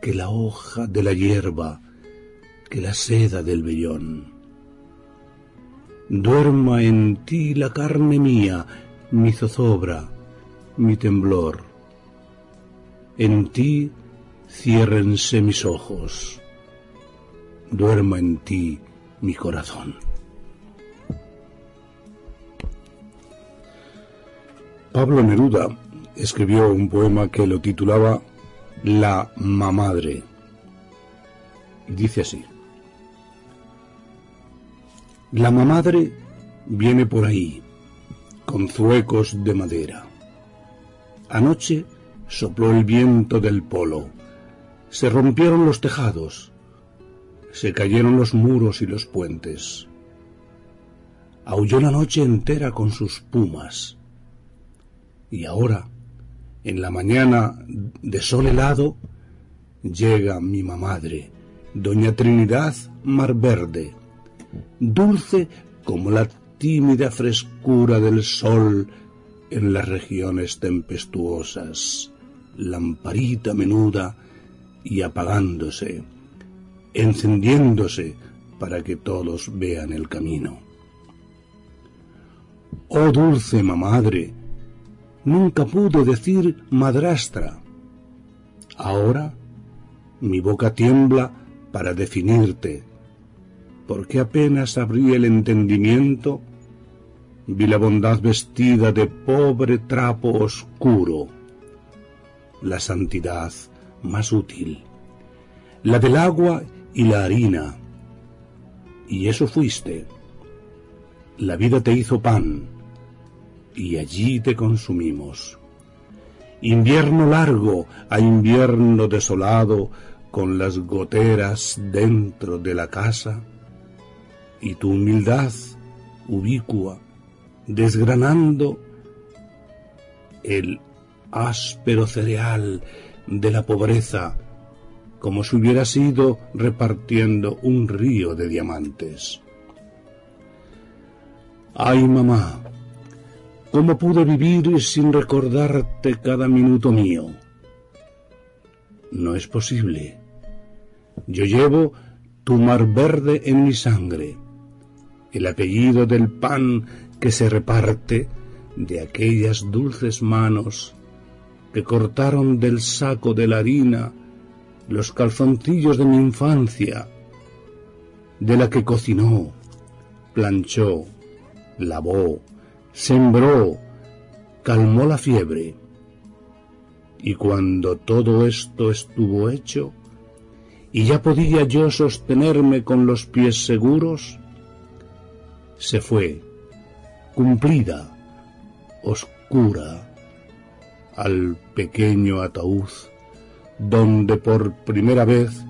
que la hoja de la hierba, que la seda del vellón. Duerma en ti la carne mía, mi zozobra, mi temblor. En ti ciérrense mis ojos. Duerma en ti mi corazón. Pablo Neruda escribió un poema que lo titulaba La Mamadre. Dice así. La mamadre viene por ahí, con zuecos de madera. Anoche sopló el viento del polo, se rompieron los tejados, se cayeron los muros y los puentes. Aulló la noche entera con sus pumas. Y ahora, en la mañana de sol helado, llega mi mamadre, doña Trinidad Mar Verde, dulce como la tímida frescura del sol en las regiones tempestuosas, lamparita menuda y apagándose, encendiéndose para que todos vean el camino. Oh dulce mamadre, Nunca pude decir madrastra. Ahora mi boca tiembla para definirte, porque apenas abrí el entendimiento, vi la bondad vestida de pobre trapo oscuro, la santidad más útil, la del agua y la harina, y eso fuiste. La vida te hizo pan, y allí te consumimos. invierno largo a invierno desolado, con las goteras dentro de la casa, y tu humildad ubicua, desgranando el áspero cereal de la pobreza, como si hubiera sido repartiendo un río de diamantes. Ay, mamá, ¿cómo pude vivir sin recordarte cada minuto mío? No es posible. Yo llevo tu mar verde en mi sangre, el apellido del pan que se reparte de aquellas dulces manos que cortaron del saco de la harina los calzoncillos de mi infancia, de la que cocinó, planchó, lavó, sembró, calmó la fiebre. Y cuando todo esto estuvo hecho, y ya podía yo sostenerme con los pies seguros, se fue, cumplida, oscura, al pequeño ataúd, donde por primera vez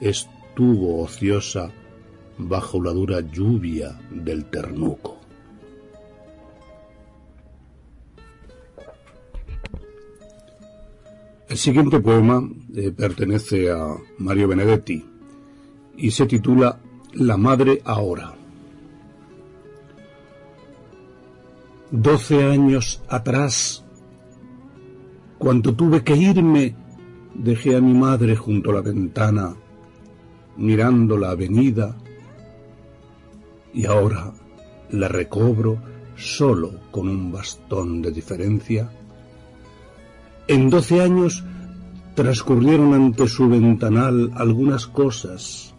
estuvo ociosa bajo la dura lluvia del ternuco. El siguiente poema eh, pertenece a Mario Benedetti y se titula La Madre Ahora. Doce años atrás, cuando tuve que irme, dejé a mi madre junto a la ventana, mirando la avenida, y ahora la recobro solo con un bastón de diferencia. En doce años transcurrieron ante su ventanal algunas cosas,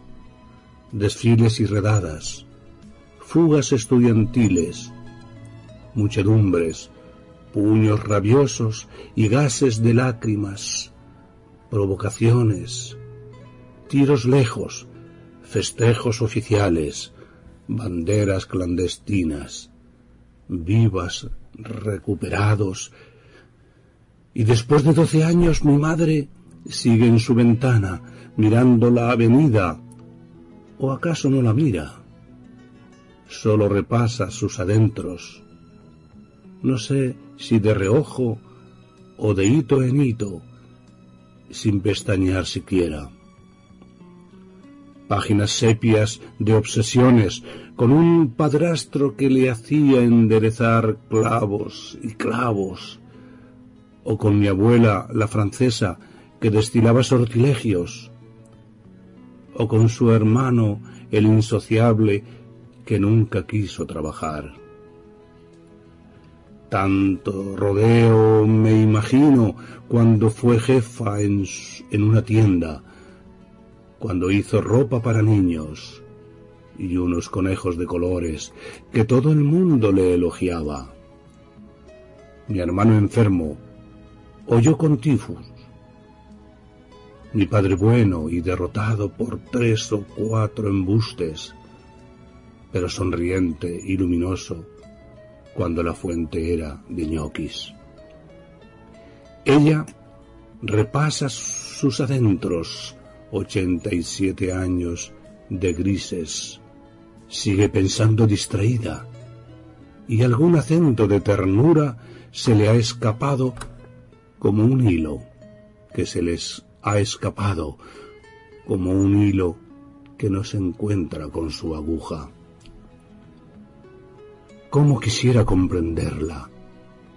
desfiles y redadas, fugas estudiantiles, muchedumbres, puños rabiosos y gases de lágrimas, provocaciones, tiros lejos, festejos oficiales, banderas clandestinas, vivas, recuperados, y después de doce años mi madre sigue en su ventana mirando la avenida, o acaso no la mira, solo repasa sus adentros, no sé si de reojo o de hito en hito, sin pestañear siquiera. Páginas sepias de obsesiones, con un padrastro que le hacía enderezar clavos y clavos, o con mi abuela, la francesa, que destilaba sortilegios, o con su hermano, el insociable, que nunca quiso trabajar. Tanto rodeo me imagino cuando fue jefa en, en una tienda, cuando hizo ropa para niños y unos conejos de colores que todo el mundo le elogiaba. Mi hermano enfermo oyó con tifus. Mi padre bueno y derrotado por tres o cuatro embustes, pero sonriente y luminoso cuando la fuente era de ñoquis. Ella repasa sus adentros, ochenta y siete años de grises, sigue pensando distraída, y algún acento de ternura se le ha escapado como un hilo que se les ha escapado, como un hilo que no se encuentra con su aguja. ¿Cómo quisiera comprenderla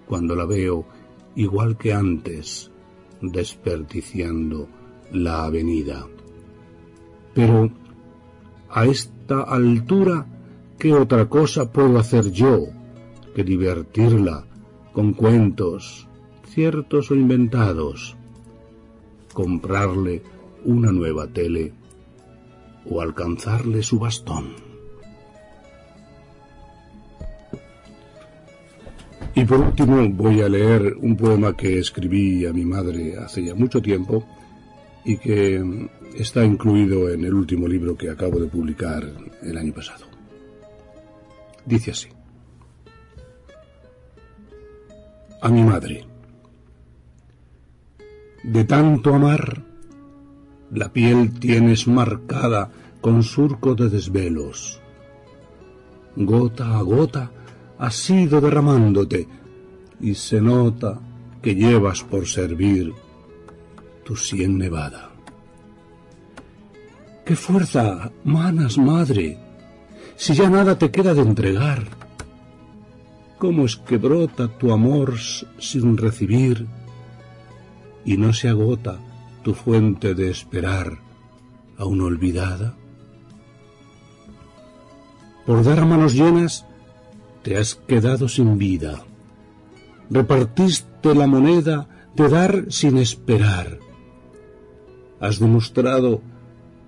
cuando la veo igual que antes, desperdiciando la avenida? Pero a esta altura, ¿qué otra cosa puedo hacer yo que divertirla con cuentos, ciertos o inventados? Comprarle una nueva tele o alcanzarle su bastón. Y por último voy a leer un poema que escribí a mi madre hace ya mucho tiempo y que está incluido en el último libro que acabo de publicar el año pasado. Dice así. A mi madre. de tanto amar, la piel tienes marcada con surco de desvelos. Gota a gota has ido derramándote y se nota que llevas por servir tu sien nevada. ¿Qué fuerza manas, madre, si ya nada te queda de entregar? ¿Cómo es que brota tu amor sin recibir y no se agota tu fuente de esperar aún olvidada? Por dar manos llenas te has quedado sin vida. Repartiste la moneda de dar sin esperar. Has demostrado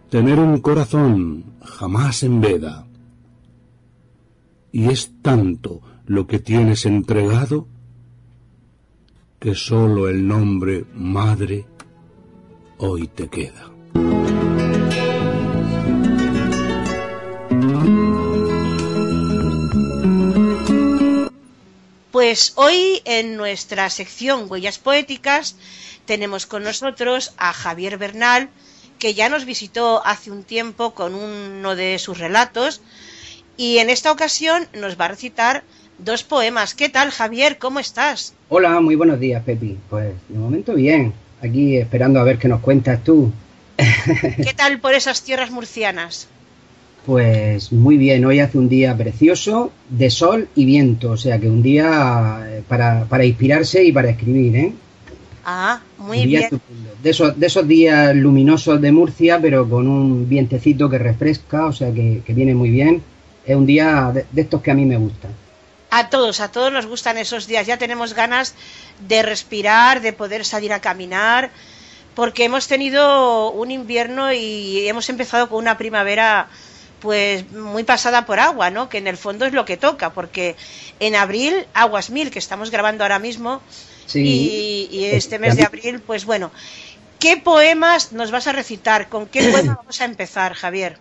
tener un corazón jamás en veda. Y es tanto lo que tienes entregado que sólo el nombre madre hoy te queda. Pues hoy en nuestra sección Huellas Poéticas tenemos con nosotros a Javier Bernal, que ya nos visitó hace un tiempo con uno de sus relatos y en esta ocasión nos va a recitar dos poemas. ¿Qué tal, Javier? ¿Cómo estás? Hola, muy buenos días, Pepi. Pues de momento bien, aquí esperando a ver qué nos cuentas tú. ¿Qué tal por esas tierras murcianas? Pues muy bien, hoy hace un día precioso de sol y viento, o sea que un día eh, para, para inspirarse y para escribir, ¿eh? Ah, muy bien. De esos, de esos días luminosos de Murcia, pero con un vientecito que refresca, o sea que, viene muy bien. Es un día de, de estos que a mí me gustan. A todos, a todos nos gustan esos días. Ya tenemos ganas de respirar, de poder salir a caminar, porque hemos tenido un invierno y hemos empezado con una primavera pues muy pasada por agua, ¿no? Que en el fondo es lo que toca, porque en abril, aguas mil, que estamos grabando ahora mismo, y, este mes de abril, pues bueno, ¿qué poemas nos vas a recitar? ¿Con qué poema vamos a empezar, Javier?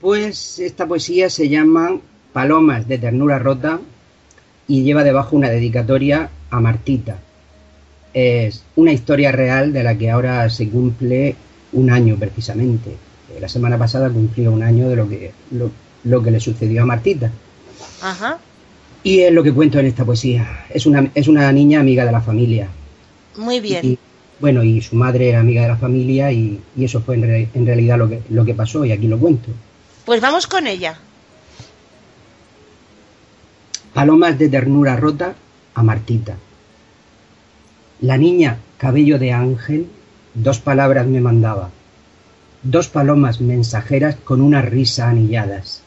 Pues esta poesía se llama Palomas de ternura rota y lleva debajo una dedicatoria a Martita. Es una historia real de la que ahora se cumple un año precisamente la semana pasada cumplió un año de lo que, lo, que le sucedió a Martita. Ajá. Y es lo que cuento en esta poesía. Es una, es una niña amiga de la familia. Muy bien. Y, bueno, y su madre era amiga de la familia y, eso fue en, en, realidad lo que, lo que pasó y aquí lo cuento. Pues vamos con ella. Palomas de ternura rota a Martita. La niña, cabello de ángel, dos palabras me mandaba dos palomas mensajeras con una risa anilladas.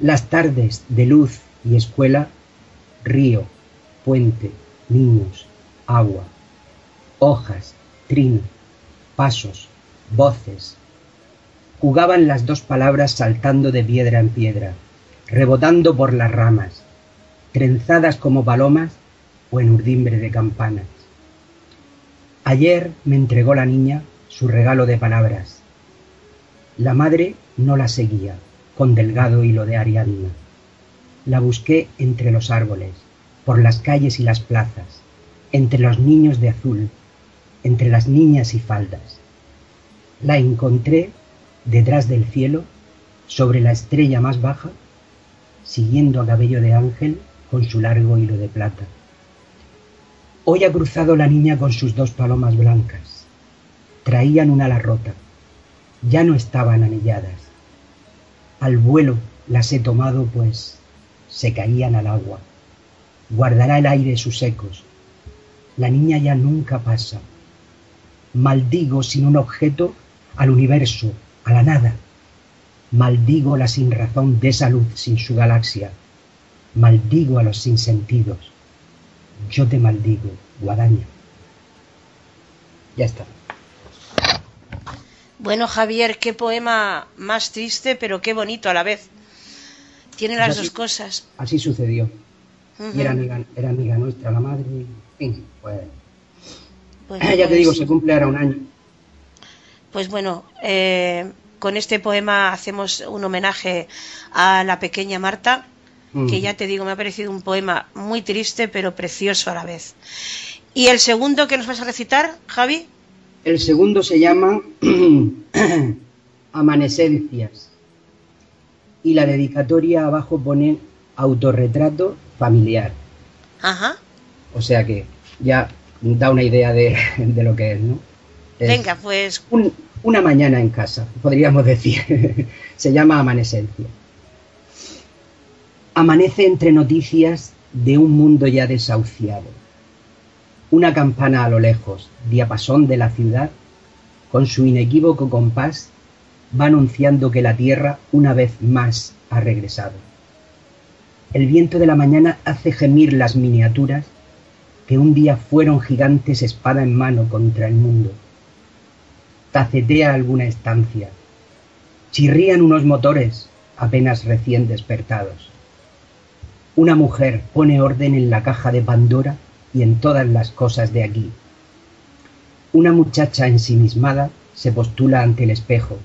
Las tardes de luz y escuela, río, puente, niños, agua, hojas, trino, pasos, voces. Jugaban las dos palabras saltando de piedra en piedra, rebotando por las ramas, trenzadas como palomas o en urdimbre de campanas. Ayer me entregó la niña su regalo de palabras. La madre no la seguía, con delgado hilo de Ariadna. La busqué entre los árboles, por las calles y las plazas, entre los niños de azul, entre las niñas y faldas. La encontré detrás del cielo, sobre la estrella más baja, siguiendo a cabello de ángel con su largo hilo de plata. Hoy ha cruzado la niña con sus dos palomas blancas traían un ala rota, ya no estaban anilladas. Al vuelo las he tomado, pues se caían al agua. Guardará el aire sus ecos. La niña ya nunca pasa. Maldigo sin un objeto al universo, a la nada. Maldigo la sinrazón de esa luz sin su galaxia. Maldigo a los sinsentidos. Yo te maldigo, guadaña. Ya está. Bueno, Javier, qué poema más triste, pero qué bonito a la vez. Tiene las dos cosas. Así sucedió. Y era amiga, era amiga nuestra, la madre. En pues. ya te digo, se cumple ahora un año. Pues bueno, eh, con este poema hacemos un homenaje a la pequeña Marta, que ya te digo, me ha parecido un poema muy triste, pero precioso a la vez. ¿Y el segundo que nos vas a recitar, Javi? El segundo se llama Amanecencias. Y la dedicatoria abajo pone autorretrato familiar. Ajá. O sea que ya da una idea de, de lo que es, ¿no? Es Venga, pues un- una mañana en casa, podríamos decir. se llama Amanecencia. Amanece entre noticias de un mundo ya desahuciado. Una campana a lo lejos, diapasón de la ciudad, con su inequívoco compás, va anunciando que la tierra una vez más ha regresado. El viento de la mañana hace gemir las miniaturas que un día fueron gigantes espada en mano contra el mundo. Tacetea alguna estancia. Chirrían unos motores apenas recién despertados. Una mujer pone orden en la caja de Pandora y en todas las cosas de aquí. Una muchacha ensimismada se postula ante el espejo.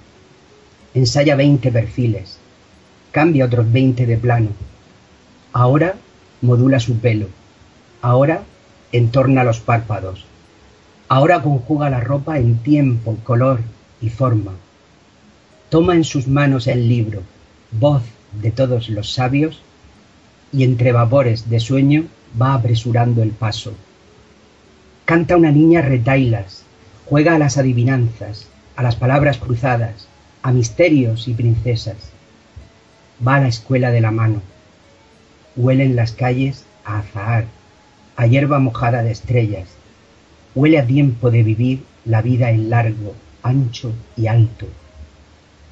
Ensaya veinte perfiles. Cambia otros veinte de plano. Ahora modula su pelo. Ahora entorna los párpados. Ahora conjuga la ropa en tiempo, color y forma. Toma en sus manos el libro, voz de todos los sabios, y entre vapores de sueño va apresurando el paso. Canta una niña retailas, juega a las adivinanzas, a las palabras cruzadas, a misterios y princesas. Va a la escuela de la mano. Huele en las calles a azahar, a hierba mojada de estrellas. Huele a tiempo de vivir la vida en largo, ancho y alto.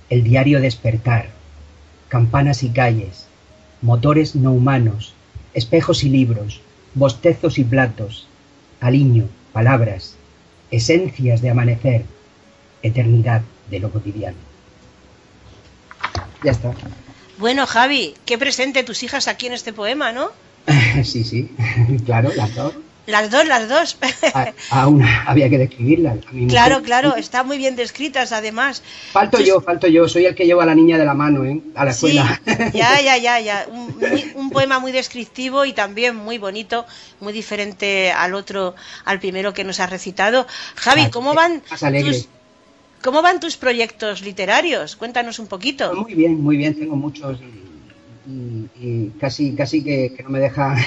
El diario despertar, campanas y calles, motores no humanos, espejos y libros, bostezos y platos, aliño, palabras, esencias de amanecer, eternidad de lo cotidiano. Ya está. Bueno, Javi, qué presente tus hijas aquí en este poema, ¿no? sí, sí, claro, las dos. Las dos, las dos. A, a una había que describirlas. Claro, claro, están muy bien descritas además. Falto yo, falto yo. Soy el que lleva a la niña de la mano, ¿eh? A la Sí, escuela. ya, ya, ya, ya. Un, muy- un poema muy descriptivo y también muy bonito, muy diferente al otro, al primero que nos has recitado. Javi, ¿cómo van Más alegre. tus, cómo van tus proyectos literarios? Cuéntanos un poquito. Muy bien, muy bien. Tengo muchos y, casi, casi que, que no me dejan,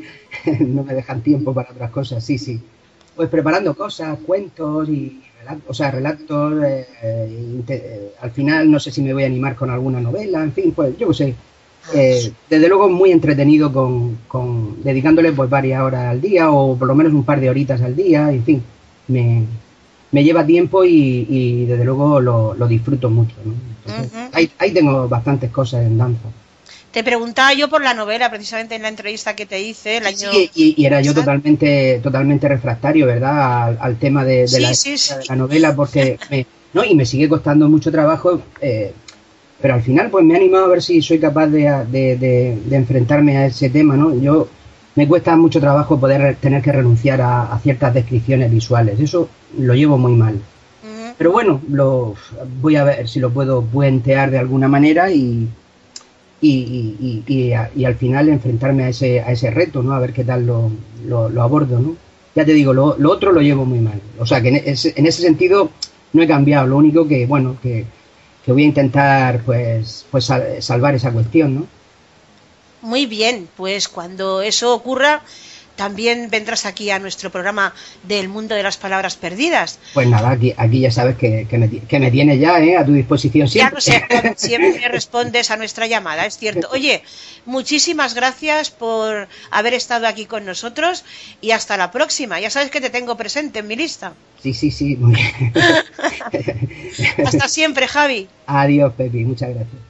no me dejan tiempo para otras cosas. Sí, sí. Pues preparando cosas, cuentos y relatos, o sea, relatos. eh, eh, eh, al final no sé si me voy a animar con alguna novela. En fin, pues yo qué sé. Eh, desde luego muy entretenido con, con dedicándole pues varias horas al día o por lo menos un par de horitas al día, en fin, me, me lleva tiempo y, y desde luego lo, lo disfruto mucho. ¿no? Entonces, Ujú. ahí, ahí tengo bastantes cosas en danza. Te preguntaba yo por la novela, precisamente en la entrevista que te hice el año. Sí, y, y era yo totalmente totalmente refractario, ¿verdad? Al, al tema de, de Sí, la, sí, sí. de la novela, porque me, no y me sigue costando mucho trabajo, eh, pero al final pues me he animado a ver si soy capaz de, de- enfrentarme a ese tema, ¿no? Yo me cuesta mucho trabajo poder tener que renunciar a, a ciertas descripciones visuales, eso lo llevo muy mal. Pero bueno, lo, voy a ver si lo puedo puentear de alguna manera y, y, y- y- a- y al final enfrentarme a ese, a ese reto, ¿no? A ver qué tal lo, lo, abordo, ¿no? Ya te digo, lo, lo otro lo llevo muy mal. O sea, que en ese, en ese sentido no he cambiado. Lo único que, bueno, que, que voy a intentar, pues, pues sal- salvar esa cuestión, ¿no? Muy bien, pues cuando eso ocurra, también vendrás aquí a nuestro programa del mundo de las palabras perdidas. Pues nada, aquí, aquí ya sabes que, que me, que me tienes ya, ¿eh? A tu disposición Ya siempre. no sé, siempre respondes a nuestra llamada, es cierto. Oye, muchísimas gracias por haber estado aquí con nosotros y hasta la próxima. Ya sabes que te tengo presente en mi lista. Sí, sí, sí. muy bien. Hasta siempre, Javi. Adiós, Pepi. Muchas gracias.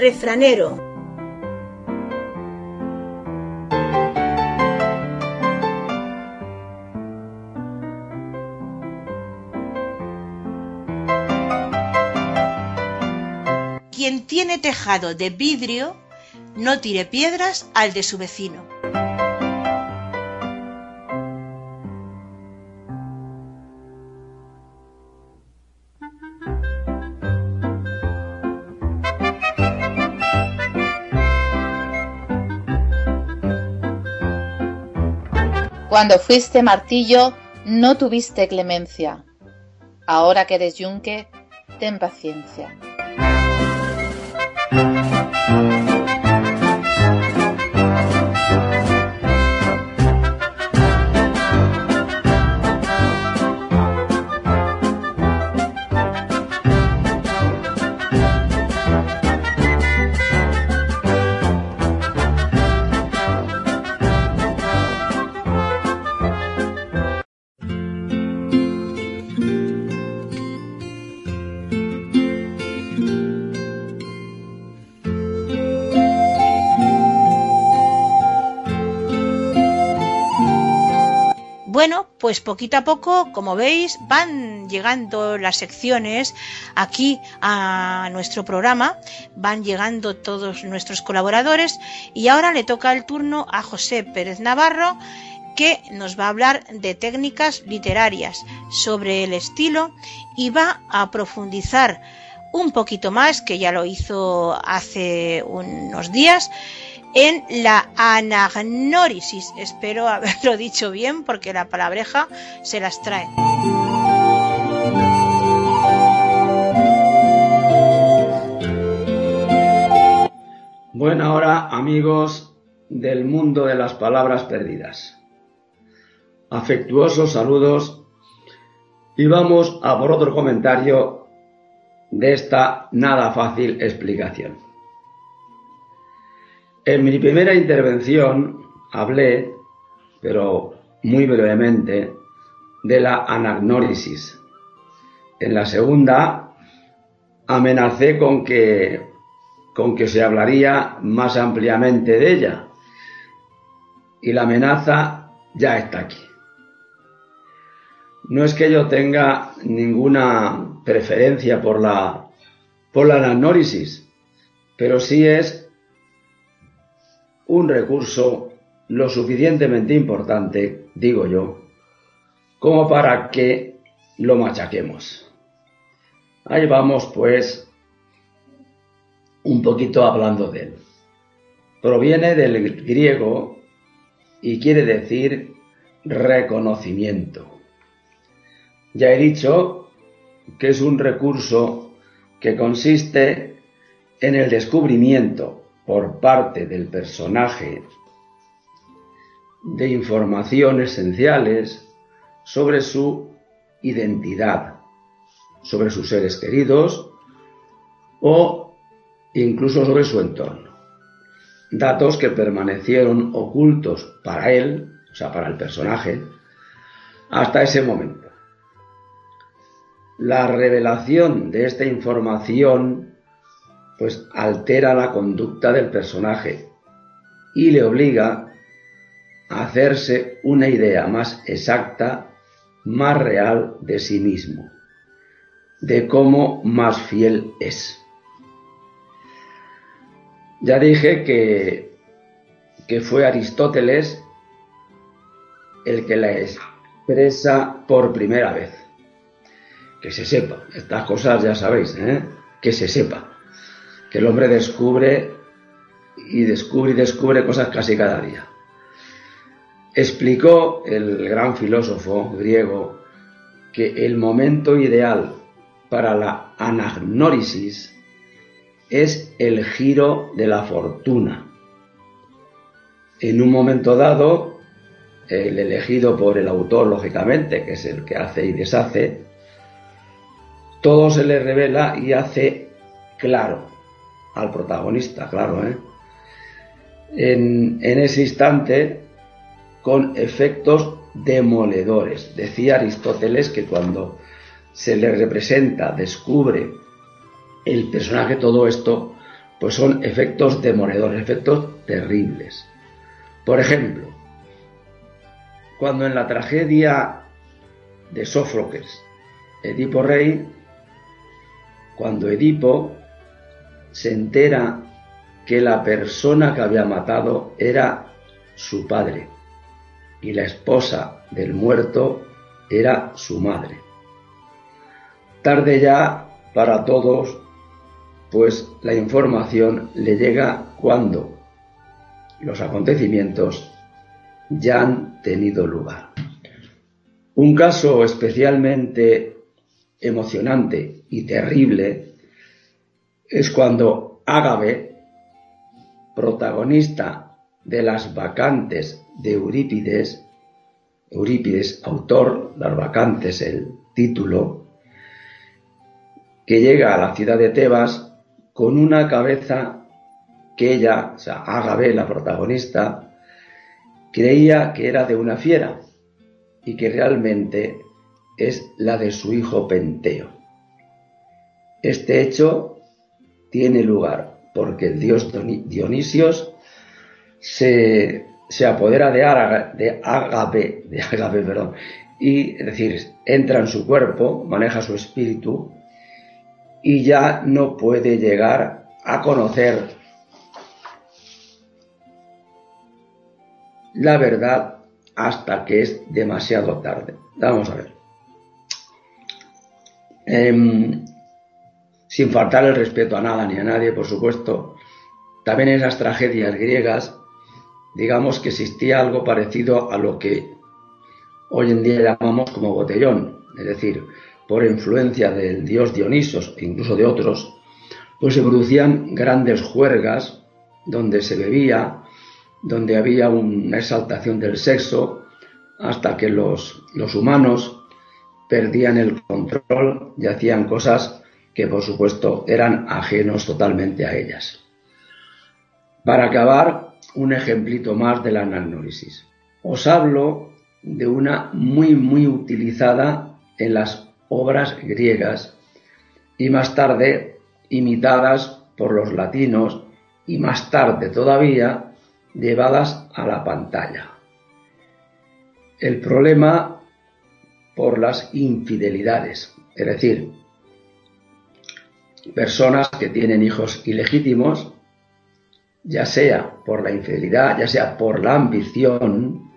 refranero. Quien tiene tejado de vidrio, no tire piedras al de su vecino. Cuando fuiste martillo, no tuviste clemencia. Ahora que eres yunque, ten paciencia. Pues poquito a poco, como veis, van llegando las secciones aquí a nuestro programa, van llegando todos nuestros colaboradores y ahora le toca el turno a José Pérez Navarro que nos va a hablar de técnicas literarias sobre el estilo y va a profundizar un poquito más, que ya lo hizo hace unos días, en la anagnórisis. Espero haberlo dicho bien porque la palabreja se las trae. Buena hora, amigos del mundo de las palabras perdidas. Afectuosos saludos y vamos a por otro comentario de esta nada fácil explicación. En mi primera intervención hablé, pero muy brevemente, de la anagnórisis. En la segunda amenacé con que, con que se hablaría más ampliamente de ella. Y la amenaza ya está aquí. No es que yo tenga ninguna preferencia por la, por la anagnórisis, pero sí es un recurso lo suficientemente importante, digo yo, como para que lo machaquemos. Ahí vamos pues un poquito hablando de él. Proviene del griego y quiere decir reconocimiento. Ya he dicho que es un recurso que consiste en el descubrimiento por parte del personaje de información esenciales sobre su identidad, sobre sus seres queridos o incluso sobre su entorno. Datos que permanecieron ocultos para él, o sea, para el personaje, hasta ese momento. La revelación de esta información pues altera la conducta del personaje y le obliga a hacerse una idea más exacta, más real de sí mismo, de cómo más fiel es. Ya dije que, que fue Aristóteles el que la expresa por primera vez que se sepa. Estas cosas ya sabéis, ¿eh? que se sepa. Que el hombre descubre y descubre y descubre cosas casi cada día. Explicó el gran filósofo griego que el momento ideal para la anagnórisis es el giro de la fortuna. En un momento dado, el elegido por el autor, lógicamente, que es el que hace y deshace, todo se le revela y hace claro al protagonista, claro, ¿eh? en, en ese instante con efectos demoledores. Decía Aristóteles que cuando se le representa, descubre el personaje todo esto, pues son efectos demoledores, efectos terribles. Por ejemplo, cuando en la tragedia de Sófocles, Edipo Rey, cuando Edipo se entera que la persona que había matado era su padre y la esposa del muerto era su madre. Tarde ya para todos, pues la información le llega cuando los acontecimientos ya han tenido lugar. Un caso especialmente emocionante y terrible es cuando Ágave, protagonista de las vacantes de Eurípides, Eurípides, autor, las vacantes, el título, que llega a la ciudad de Tebas con una cabeza que ella, o sea, Ágave, la protagonista, creía que era de una fiera y que realmente es la de su hijo Penteo. Este hecho tiene lugar porque el dios Dionisios se, apodera de, Ágave, de perdón, y es decir, entra en su cuerpo, maneja su espíritu y ya no puede llegar a conocer la verdad hasta que es demasiado tarde. Vamos a ver. Em, sin faltar el respeto a nada ni a nadie, por supuesto, también en las tragedias griegas, digamos que existía algo parecido a lo que hoy en día llamamos como botellón, es decir, por influencia del dios Dionisos e incluso de otros, pues se producían grandes juergas donde se bebía, donde había una exaltación del sexo, hasta que los, los humanos perdían el control y hacían cosas que por supuesto eran ajenos totalmente a ellas. Para acabar, un ejemplito más de la anagnórisis. Os hablo de una muy muy utilizada en las obras griegas y más tarde imitadas por los latinos y más tarde todavía llevadas a la pantalla. El problema por las infidelidades, es decir, personas que tienen hijos ilegítimos, ya sea por la infidelidad, ya sea por la ambición,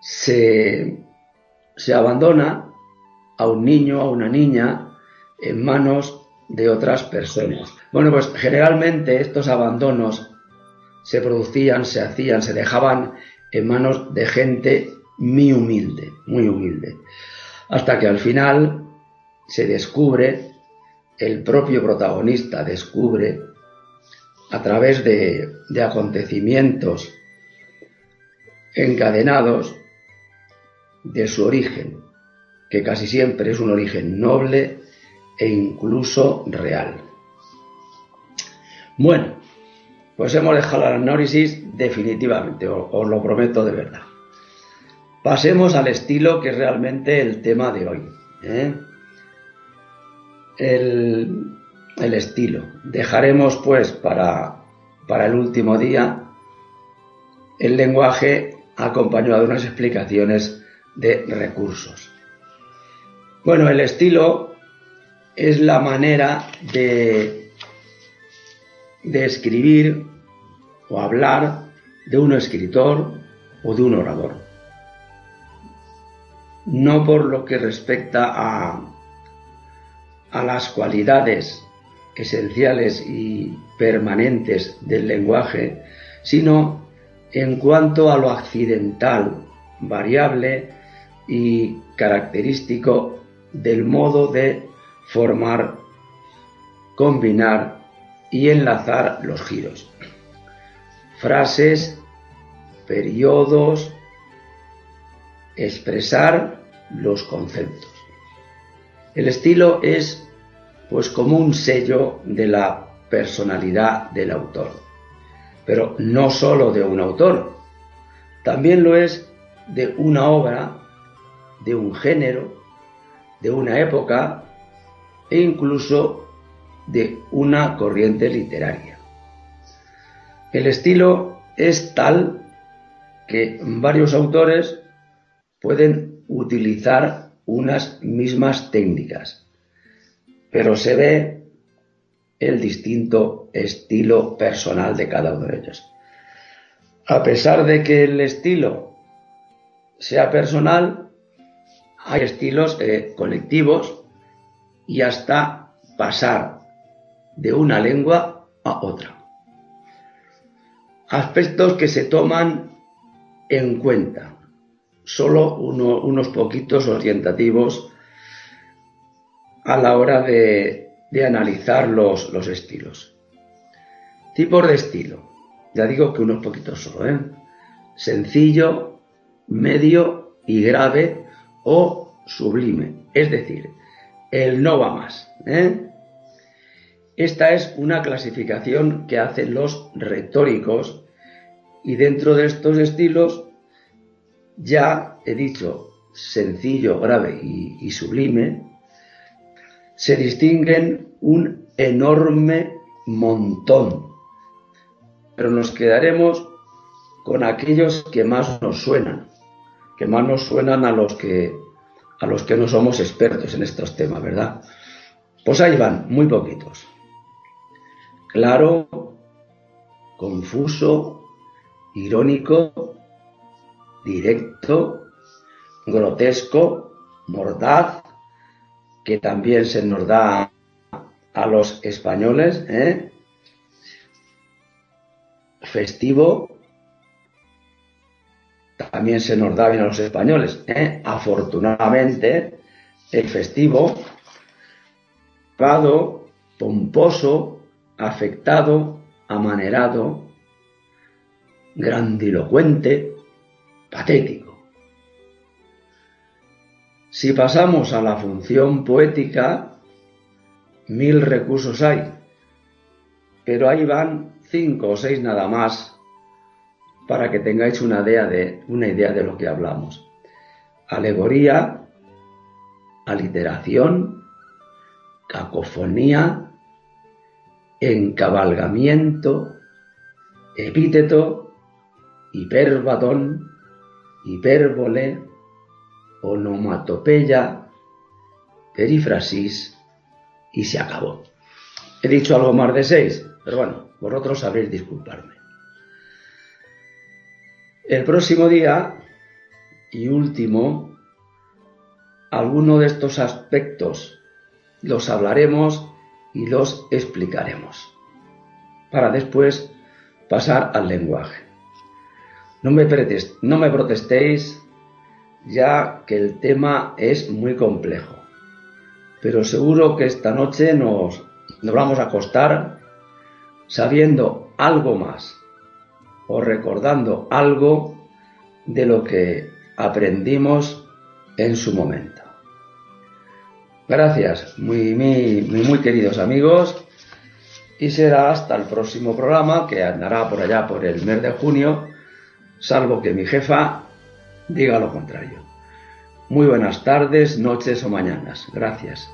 se, se abandona a un niño, a una niña, en manos de otras personas. Bueno, pues generalmente estos abandonos se producían, se hacían, se dejaban en manos de gente muy humilde, muy humilde. Hasta que al final se descubre, el propio protagonista descubre, a través de, acontecimientos encadenados, de su origen, que casi siempre es un origen noble e incluso real. Bueno, pues hemos dejado el análisis definitivamente, os, lo prometo de verdad. Pasemos al estilo que es realmente el tema de hoy. ¿eh? El, estilo. Dejaremos pues para, para el último día el lenguaje acompañado de unas explicaciones de recursos. Bueno, el estilo es la manera de de escribir o hablar de un escritor o de un orador. No por lo que respecta a, a las cualidades esenciales y permanentes del lenguaje, sino en cuanto a lo accidental, variable y característico del modo de formar, combinar y enlazar los giros. Frases, periodos, expresar los conceptos. El estilo es pues como un sello de la personalidad del autor, pero no sólo de un autor, también lo es de una obra, de un género, de una época e incluso de una corriente literaria. El estilo es tal que varios autores pueden utilizar unas mismas técnicas, pero se ve el distinto estilo personal de cada uno de ellos. A pesar de que el estilo sea personal, hay estilos eh, colectivos y hasta pasar de una lengua a otra. Aspectos que se toman en cuenta, solo unos poquitos orientativos a la hora de, analizar los, los, estilos. Tipos de estilo. Ya digo que unos poquitos solo. ¿eh? Sencillo, medio y grave o sublime. Es decir, el no va más. ¿eh? Esta es una clasificación que hacen los retóricos y dentro de estos estilos ya he dicho sencillo, grave y, sublime, se distinguen un enorme montón, pero nos quedaremos con aquellos que más nos suenan, que más nos suenan a los que a los que no somos expertos en estos temas, ¿verdad? Pues ahí van, muy poquitos. Claro, confuso, irónico, directo, grotesco, mordaz, que también se nos da a los españoles, ¿eh? festivo, también se nos da bien a los españoles. ¿eh? Afortunadamente, el festivo, pomposo, afectado, amanerado, grandilocuente, patético. Si pasamos a la función poética, mil recursos hay, pero ahí van cinco o seis nada más para que tengáis una idea de, lo que hablamos. Alegoría, aliteración, cacofonía, encabalgamiento, epíteto, hiperbatón, hipérbole, onomatopeya, perífrasis y se acabó. He dicho algo más de seis, pero bueno, vosotros sabréis disculparme. El próximo día y último, alguno de estos aspectos los hablaremos y los explicaremos, para después pasar al lenguaje. No me, no me protestéis ya que el tema es muy complejo, pero seguro que esta noche nos, vamos a acostar sabiendo algo más o recordando algo de lo que aprendimos en su momento. Gracias, muy, muy, muy, queridos amigos, y será hasta el próximo programa que andará por allá por el mes de junio, salvo que mi jefa diga lo contrario. Muy buenas tardes, noches o mañanas. Gracias.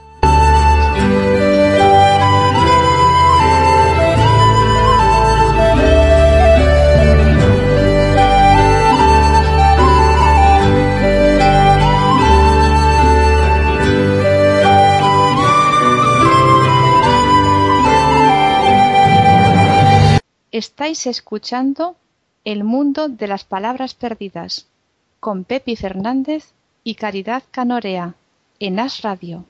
Estáis escuchando El mundo de las palabras perdidas con Pepi Fernández y Caridad Canorea en As Radio.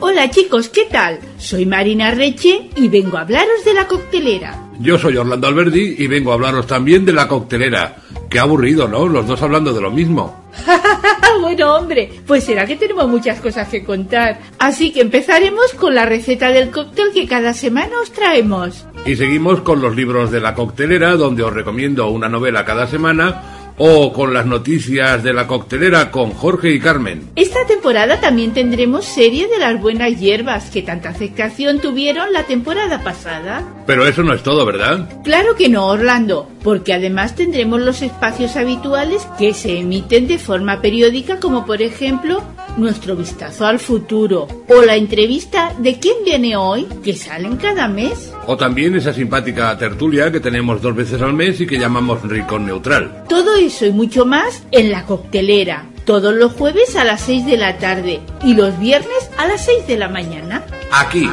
Hola chicos, ¿qué tal? Soy Marina Reche y vengo a hablaros de la coctelera. Yo soy Orlando Alberdi y vengo a hablaros también de la coctelera. Qué aburrido, ¿no? Los dos hablando de lo mismo. bueno, hombre, pues será que tenemos muchas cosas que contar. Así que empezaremos con la receta del cóctel que cada semana os traemos. Y seguimos con los libros de la coctelera, donde os recomiendo una novela cada semana o con las noticias de la coctelera con Jorge y Carmen. Esta temporada también tendremos serie de las buenas hierbas que tanta aceptación tuvieron la temporada pasada. Pero eso no es todo, ¿verdad? Claro que no, Orlando, porque además tendremos los espacios habituales que se emiten de forma periódica como por ejemplo nuestro vistazo al futuro o la entrevista de quién viene hoy que salen cada mes. O también esa simpática tertulia que tenemos dos veces al mes y que llamamos Ricón Neutral. Todo eso y mucho más en la coctelera, todos los jueves a las 6 de la tarde y los viernes a las 6 de la mañana. Aquí,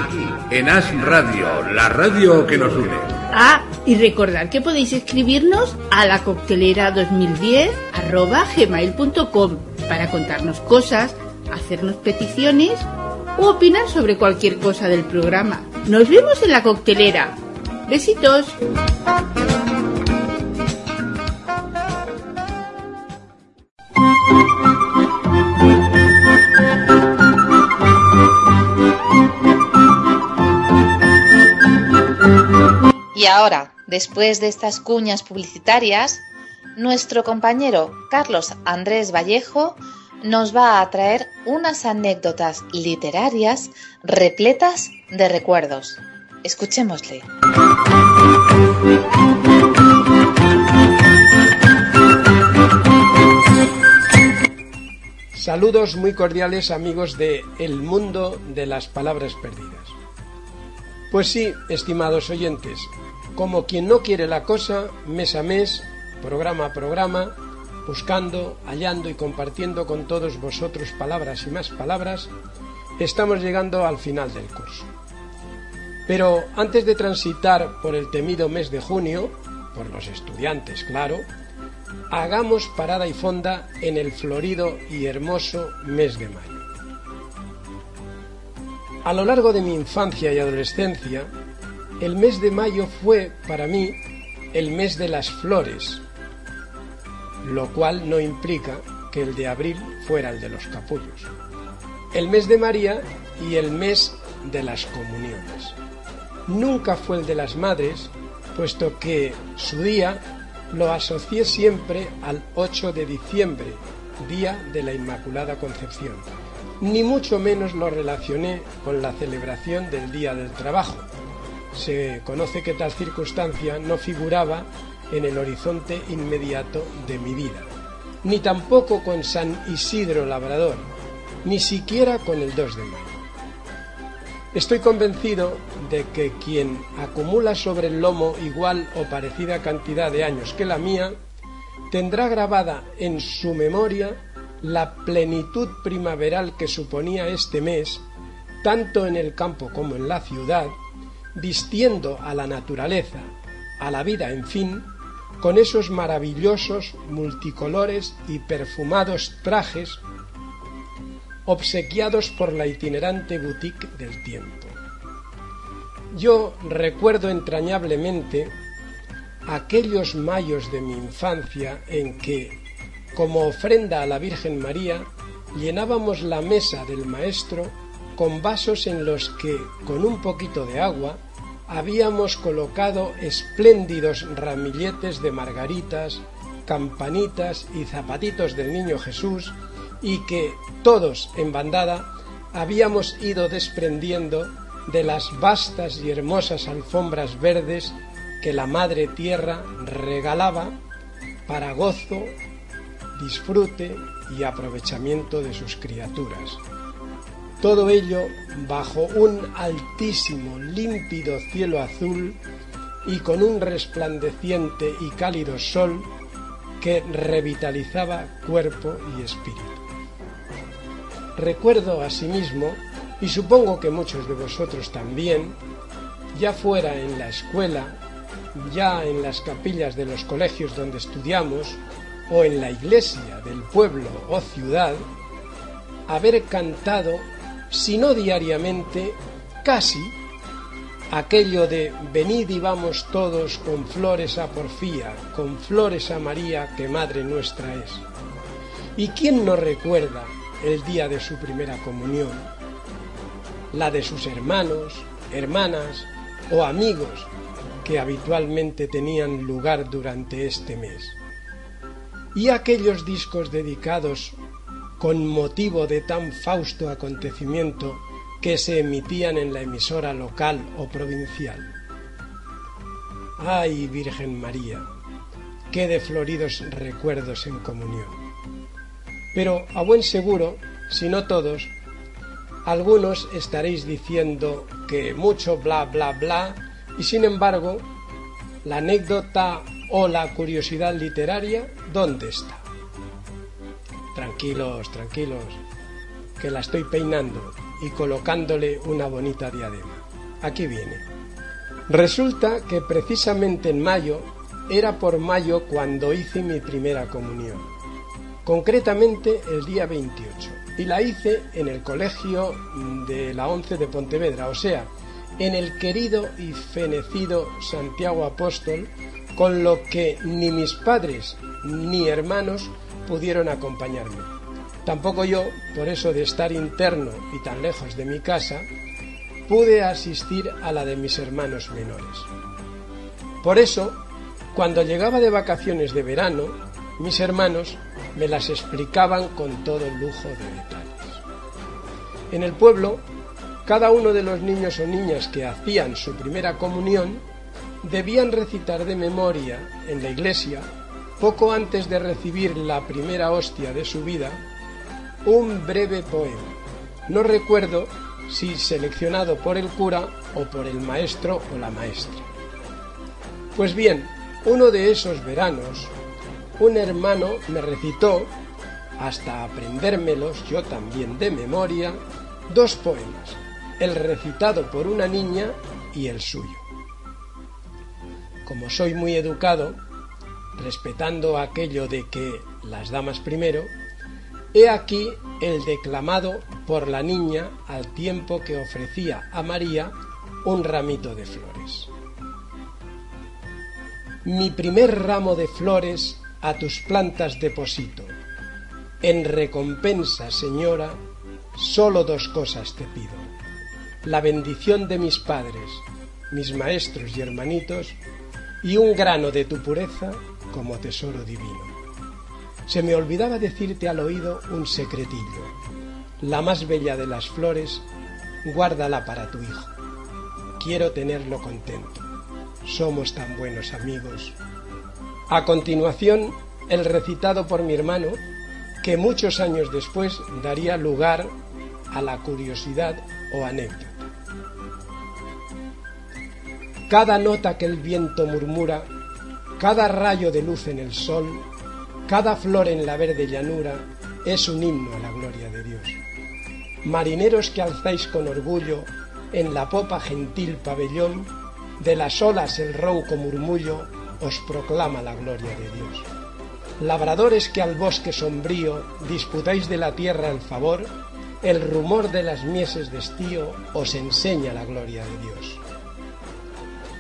en As Radio, la radio que nos une. Ah, y recordad que podéis escribirnos a la coctelera 2010 arroba gmail.com para contarnos cosas, hacernos peticiones o opinar sobre cualquier cosa del programa. Nos vemos en la coctelera. Besitos. Y ahora, después de estas cuñas publicitarias, nuestro compañero Carlos Andrés Vallejo nos va a traer unas anécdotas literarias repletas de recuerdos. Escuchémosle. Saludos muy cordiales amigos de El Mundo de las Palabras Perdidas. Pues sí, estimados oyentes, como quien no quiere la cosa, mes a mes, programa a programa, buscando, hallando y compartiendo con todos vosotros palabras y más palabras, estamos llegando al final del curso. Pero antes de transitar por el temido mes de junio, por los estudiantes, claro, hagamos parada y fonda en el florido y hermoso mes de mayo. A lo largo de mi infancia y adolescencia, el mes de mayo fue para mí el mes de las flores, lo cual no implica que el de abril fuera el de los capullos. El mes de María y el mes de las comuniones. Nunca fue el de las madres, puesto que su día lo asocié siempre al 8 de diciembre, día de la Inmaculada Concepción. Ni mucho menos lo relacioné con la celebración del Día del Trabajo. Se conoce que tal circunstancia no figuraba en el horizonte inmediato de mi vida, ni tampoco con San Isidro Labrador, ni siquiera con el 2 de mayo. Estoy convencido de que quien acumula sobre el lomo igual o parecida cantidad de años que la mía, tendrá grabada en su memoria la plenitud primaveral que suponía este mes, tanto en el campo como en la ciudad, vistiendo a la naturaleza, a la vida, en fin, con esos maravillosos, multicolores y perfumados trajes obsequiados por la itinerante boutique del tiempo. Yo recuerdo entrañablemente aquellos mayos de mi infancia en que, como ofrenda a la Virgen María, llenábamos la mesa del maestro con vasos en los que, con un poquito de agua, habíamos colocado espléndidos ramilletes de margaritas, campanitas y zapatitos del Niño Jesús y que todos en bandada habíamos ido desprendiendo de las vastas y hermosas alfombras verdes que la Madre Tierra regalaba para gozo, disfrute y aprovechamiento de sus criaturas. Todo ello bajo un altísimo, límpido cielo azul y con un resplandeciente y cálido sol que revitalizaba cuerpo y espíritu. Recuerdo asimismo, y supongo que muchos de vosotros también, ya fuera en la escuela, ya en las capillas de los colegios donde estudiamos, o en la iglesia del pueblo o ciudad, haber cantado, si no diariamente, casi, aquello de venid y vamos todos con flores a Porfía, con flores a María, que Madre nuestra es. ¿Y quién no recuerda el día de su primera comunión, la de sus hermanos, hermanas o amigos que habitualmente tenían lugar durante este mes. Y aquellos discos dedicados con motivo de tan fausto acontecimiento que se emitían en la emisora local o provincial. ¡Ay, Virgen María! ¡Qué de floridos recuerdos en comunión! Pero a buen seguro, si no todos, algunos estaréis diciendo que mucho bla bla bla y sin embargo, la anécdota o la curiosidad literaria, ¿dónde está? Tranquilos, tranquilos, que la estoy peinando. y colocándole una bonita diadema. Aquí viene. Resulta que precisamente en mayo era por mayo cuando hice mi primera comunión, concretamente el día 28, y la hice en el colegio de la Once de Pontevedra, o sea, en el querido y fenecido Santiago Apóstol, con lo que ni mis padres ni hermanos pudieron acompañarme. Tampoco yo, por eso de estar interno y tan lejos de mi casa, pude asistir a la de mis hermanos menores. Por eso, cuando llegaba de vacaciones de verano, mis hermanos me las explicaban con todo lujo de detalles. En el pueblo, cada uno de los niños o niñas que hacían su primera comunión debían recitar de memoria en la iglesia, poco antes de recibir la primera hostia de su vida, un breve poema. No recuerdo si seleccionado por el cura o por el maestro o la maestra. Pues bien, uno de esos veranos, un hermano me recitó, hasta aprendérmelos yo también de memoria, dos poemas, el recitado por una niña y el suyo. Como soy muy educado, respetando aquello de que las damas primero, he aquí el declamado por la niña al tiempo que ofrecía a María un ramito de flores. Mi primer ramo de flores a tus plantas deposito. En recompensa, señora, solo dos cosas te pido. La bendición de mis padres, mis maestros y hermanitos, y un grano de tu pureza como tesoro divino. Se me olvidaba decirte al oído un secretillo. La más bella de las flores, guárdala para tu hijo. Quiero tenerlo contento. Somos tan buenos amigos. A continuación, el recitado por mi hermano, que muchos años después daría lugar a la curiosidad o anécdota. Cada nota que el viento murmura, cada rayo de luz en el sol, cada flor en la verde llanura es un himno a la gloria de Dios. Marineros que alzáis con orgullo en la popa gentil pabellón, de las olas el ronco murmullo os proclama la gloria de Dios. Labradores que al bosque sombrío disputáis de la tierra el favor, el rumor de las mieses de estío os enseña la gloria de Dios.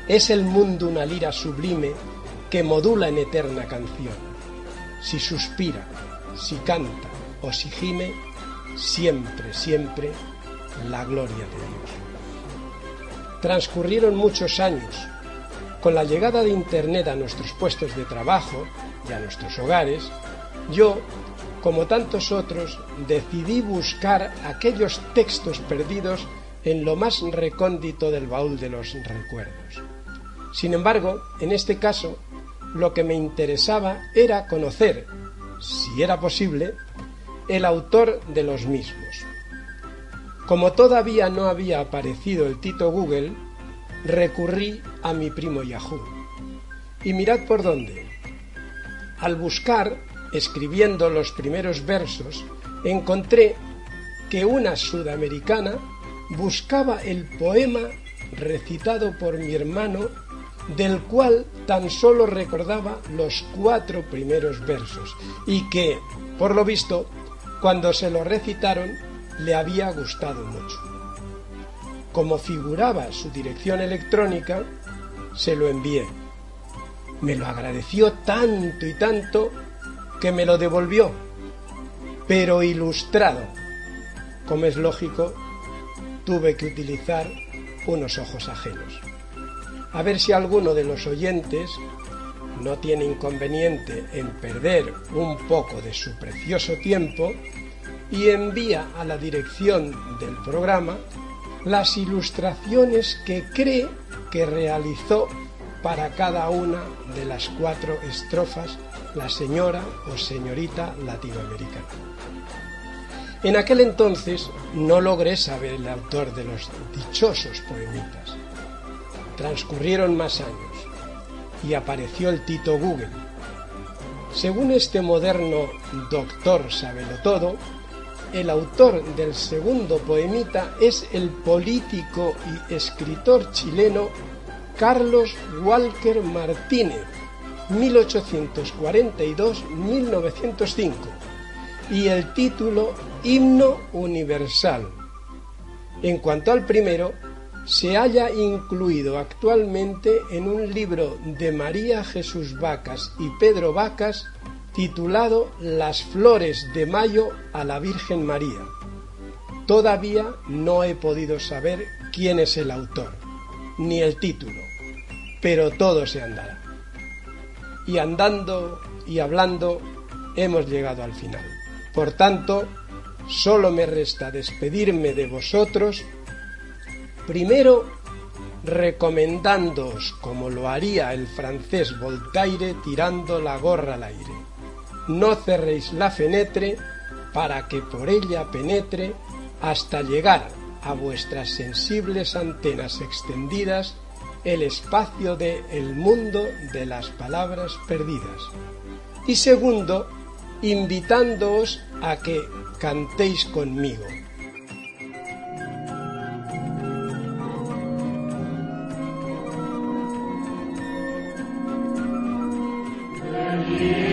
Es el mundo una lira sublime que modula en eterna canción si suspira, si canta o si gime, siempre, siempre la gloria de Dios. Transcurrieron muchos años. Con la llegada de Internet a nuestros puestos de trabajo y a nuestros hogares, yo, como tantos otros, decidí buscar aquellos textos perdidos en lo más recóndito del baúl de los recuerdos. Sin embargo, en este caso, lo que me interesaba era conocer, si era posible, el autor de los mismos. Como todavía no había aparecido el Tito Google, recurrí a mi primo Yahoo. Y mirad por dónde. Al buscar, escribiendo los primeros versos, encontré que una sudamericana buscaba el poema recitado por mi hermano del cual tan solo recordaba los cuatro primeros versos y que, por lo visto, cuando se lo recitaron, le había gustado mucho. Como figuraba su dirección electrónica, se lo envié. Me lo agradeció tanto y tanto que me lo devolvió, pero ilustrado. Como es lógico, tuve que utilizar unos ojos ajenos a ver si alguno de los oyentes no tiene inconveniente en perder un poco de su precioso tiempo y envía a la dirección del programa las ilustraciones que cree que realizó para cada una de las cuatro estrofas la señora o señorita latinoamericana. En aquel entonces no logré saber el autor de los dichosos poemitas, Transcurrieron más años y apareció el Tito Google. Según este moderno doctor todo, el autor del segundo poemita es el político y escritor chileno Carlos Walker Martínez, 1842-1905, y el título Himno Universal. En cuanto al primero, se haya incluido actualmente en un libro de María Jesús Vacas y Pedro Vacas titulado Las flores de mayo a la Virgen María. Todavía no he podido saber quién es el autor, ni el título, pero todo se andará. Y andando y hablando hemos llegado al final. Por tanto, solo me resta despedirme de vosotros, primero recomendándoos como lo haría el francés Voltaire tirando la gorra al aire no cerréis la fenetre para que por ella penetre hasta llegar a vuestras sensibles antenas extendidas el espacio de el mundo de las palabras perdidas. Y segundo, invitándoos a que cantéis conmigo. you.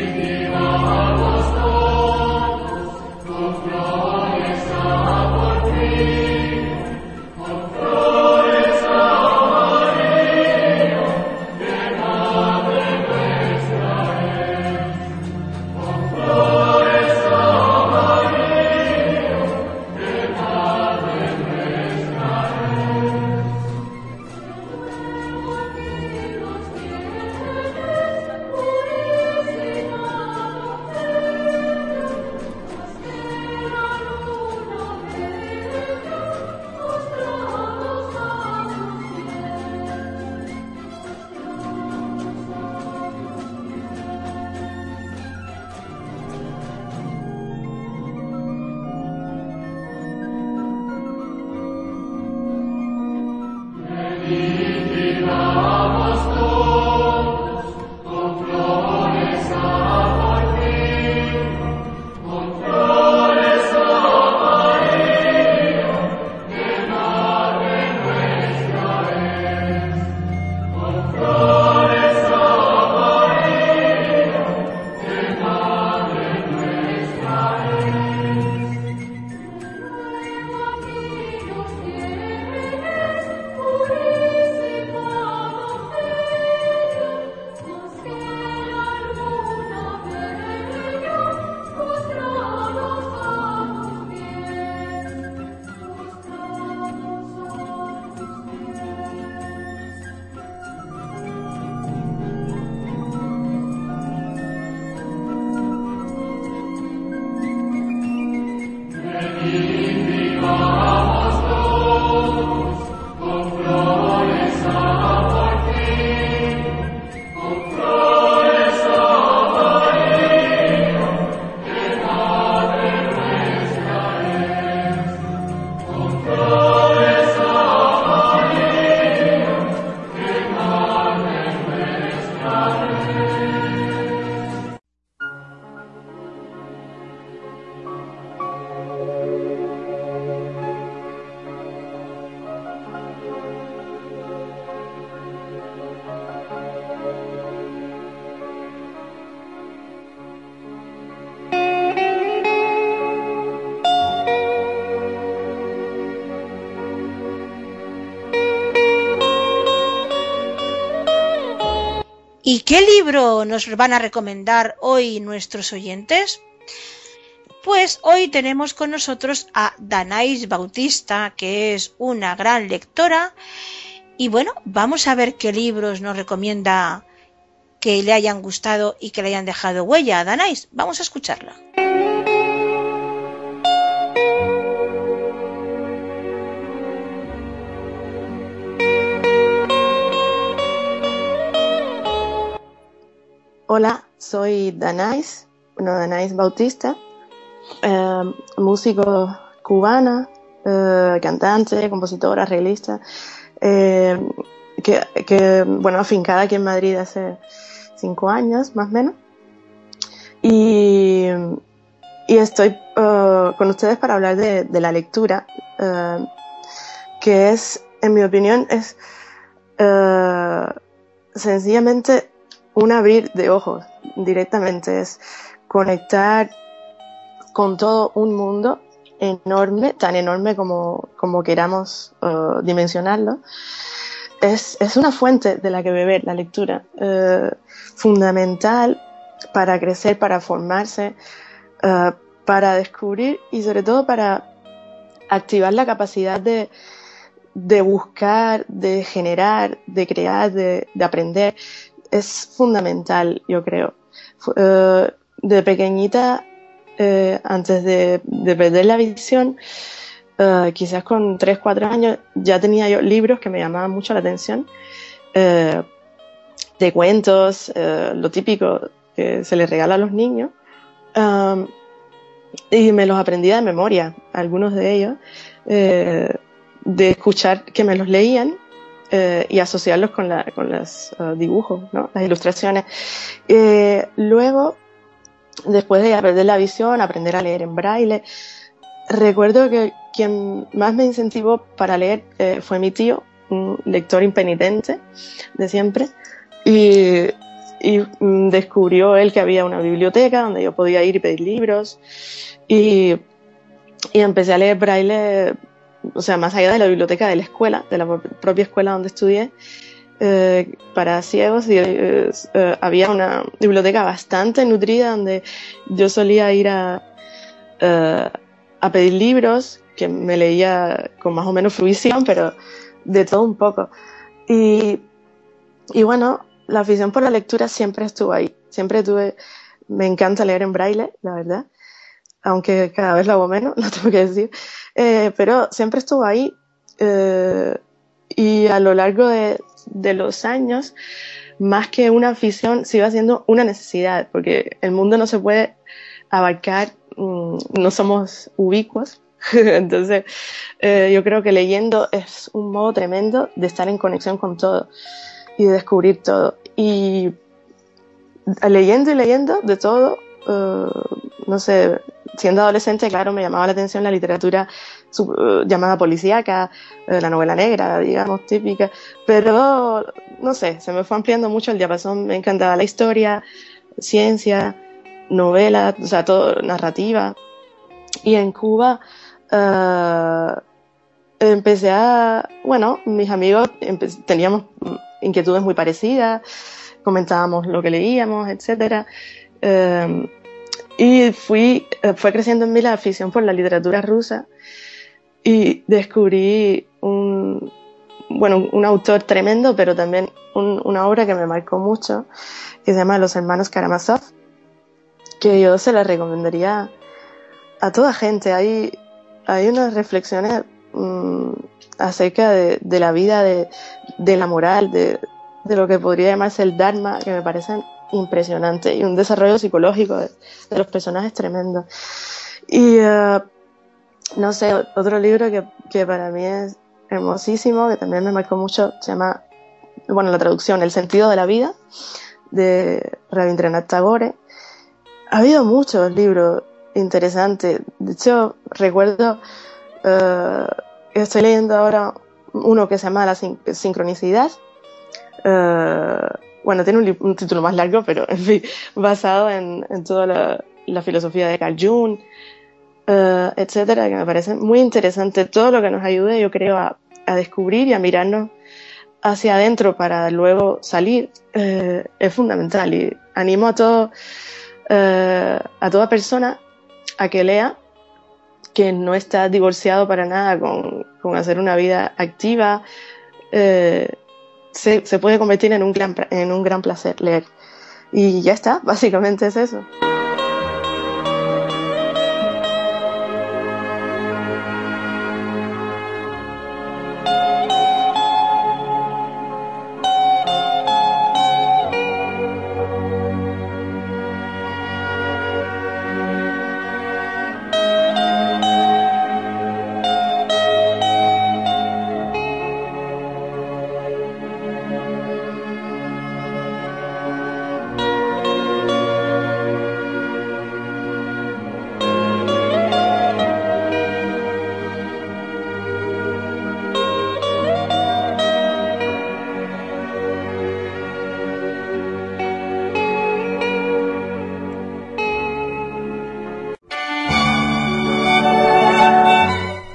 ¿Y qué libro nos van a recomendar hoy nuestros oyentes? Pues hoy tenemos con nosotros a Danais Bautista, que es una gran lectora. Y bueno, vamos a ver qué libros nos recomienda que le hayan gustado y que le hayan dejado huella a Danais. Vamos a escucharla. Hola, soy Danais, bueno, Danais Bautista, eh, músico cubana, eh, cantante, compositora, arreglista, eh, que, bueno, afincada aquí en Madrid hace cinco años, más o menos. Y, estoy uh, con ustedes para hablar de, la lectura, uh, que es, en mi opinión, es uh, sencillamente un abrir de ojos directamente, es conectar con todo un mundo enorme, tan enorme como, como queramos uh, dimensionarlo. Es, es, una fuente de la que beber la lectura, uh, fundamental para crecer, para formarse, uh, para descubrir y sobre todo para activar la capacidad de, de buscar, de generar, de crear, de aprender. Es fundamental, yo creo. de pequeñita eh, antes de, de, perder la visión, uh, quizás con 3, 4 años, ya tenía yo libros que me llamaban mucho la atención, de cuentos, lo típico que se les regala a los niños, um, y me los aprendía de memoria, algunos de ellos, de escuchar que me los leían y asociarlos con, la, los dibujos, ¿no? las ilustraciones. luego, después de perder la visión, aprender a leer en braille. Recuerdo que quien más me incentivó para leer eh, fue mi tío, un lector impenitente de siempre, y, y mm, descubrió él que había una biblioteca donde yo podía ir y pedir libros, y, y empecé a leer braille, o sea, más allá de la biblioteca de la escuela, de la propia escuela donde estudié, eh, para ciegos eh, había una biblioteca bastante nutrida donde yo solía ir a, eh, a pedir libros que me leía con más o menos fruición, pero de todo un poco. Y bueno, la afición por la lectura siempre estuvo ahí. Siempre tuve, me encanta leer en braille, la verdad, aunque cada vez lo hago menos, lo tengo que decir, eh, pero siempre estuvo ahí. Eh, y a lo largo de, los años, más que una afición, se iba haciendo una necesidad, porque el mundo no se puede abarcar, mmm, no somos ubicuos. Entonces, eh, yo creo que leyendo es un modo tremendo de estar en conexión con todo y de descubrir todo. Y leyendo y leyendo de todo, uh, no sé, siendo adolescente, claro, me llamaba la atención la literatura uh, llamada policíaca, uh, la novela negra, digamos, típica, pero no sé, se me fue ampliando mucho el diapasón, me encantaba la historia, ciencia, novela, o sea, todo, narrativa. Y en Cuba empecé a, bueno, mis amigos teníamos inquietudes muy parecidas, comentábamos lo que leíamos, etcétera. Um, y fui, eh, fue creciendo en mí la afición por la literatura rusa y descubrí un, bueno, un autor tremendo, pero también un, una obra que me marcó mucho, que se llama Los Hermanos Karamazov, que yo se la recomendaría a toda gente. Hay, hay unas reflexiones mmm, acerca de, de, la vida, de, de la moral, de, de lo que podría llamarse el Dharma, que me parecen impresionante y un desarrollo psicológico de, los personajes tremendo. Y uh, no sé, otro libro que, que, para mí es hermosísimo, que también me marcó mucho, se llama, bueno, la traducción, El sentido de la vida, de Rabindranath Tagore. Ha habido muchos libros interesantes. De hecho, recuerdo, uh, estoy leyendo ahora uno que se llama La sin sincronicidad. Uh, bueno, tiene un, título más largo, pero en fin, basado en, toda la, filosofía de Carl Jung, uh, etcétera, que me parece muy interesante. Todo lo que nos ayude, yo creo, a, descubrir y a mirarnos hacia adentro para luego salir uh, es fundamental. Y animo a todo, uh, a toda persona a que lea que no está divorciado para nada con, hacer una vida activa, eh, se, se, puede convertir en un, gran, en un gran placer leer. Y ya está, básicamente es eso.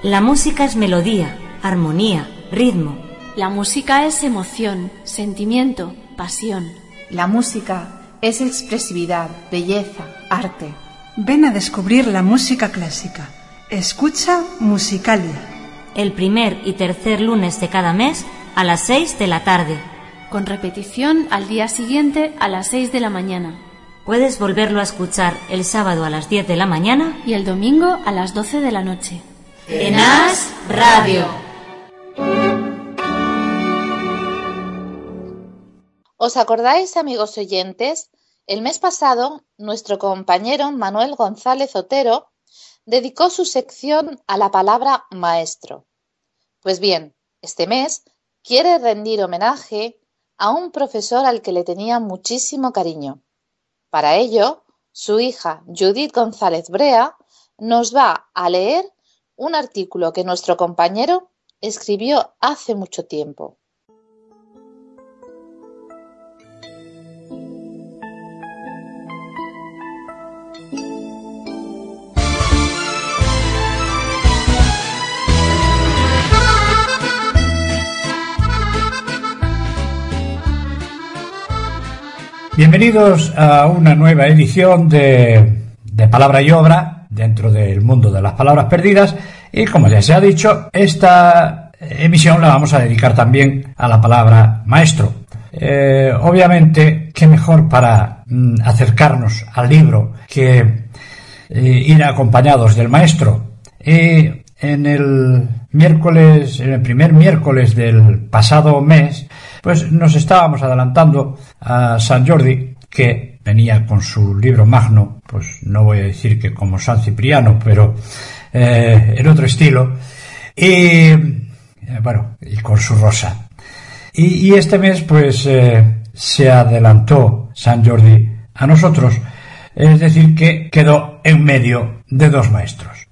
La música es melodía, armonía, ritmo. La música es emoción, sentimiento, pasión. La música es expresividad, belleza, arte. Ven a descubrir la música clásica. Escucha Musicalia. El primer y tercer lunes de cada mes a las 6 de la tarde. Con repetición al día siguiente a las 6 de la mañana. Puedes volverlo a escuchar el sábado a las 10 de la mañana y el domingo a las 12 de la noche. En As Radio. ¿Os acordáis, amigos oyentes? El mes pasado, nuestro compañero Manuel González Otero dedicó su sección a la palabra maestro. Pues bien, este mes quiere rendir homenaje a un profesor al que le tenía muchísimo cariño. Para ello, su hija Judith González Brea nos va a leer un artículo que nuestro compañero escribió hace mucho tiempo. Bienvenidos a una nueva edición de, de, Palabra y Obra dentro del mundo de las palabras perdidas y como ya se ha dicho, esta emisión la vamos a dedicar también a la palabra maestro. Eh, obviamente, qué mejor para mm, acercarnos al libro que eh, ir acompañados del maestro. Y en el miércoles, en el primer miércoles del pasado mes, pues nos estábamos adelantando a San Jordi, que venía con su libro magno, pues no voy a decir que como San Cipriano, pero eh, en otro estilo, y eh, bueno, y con su rosa. Y, este mes, pues eh, se adelantó San Jordi a nosotros, es decir, que quedó en medio de dos maestros.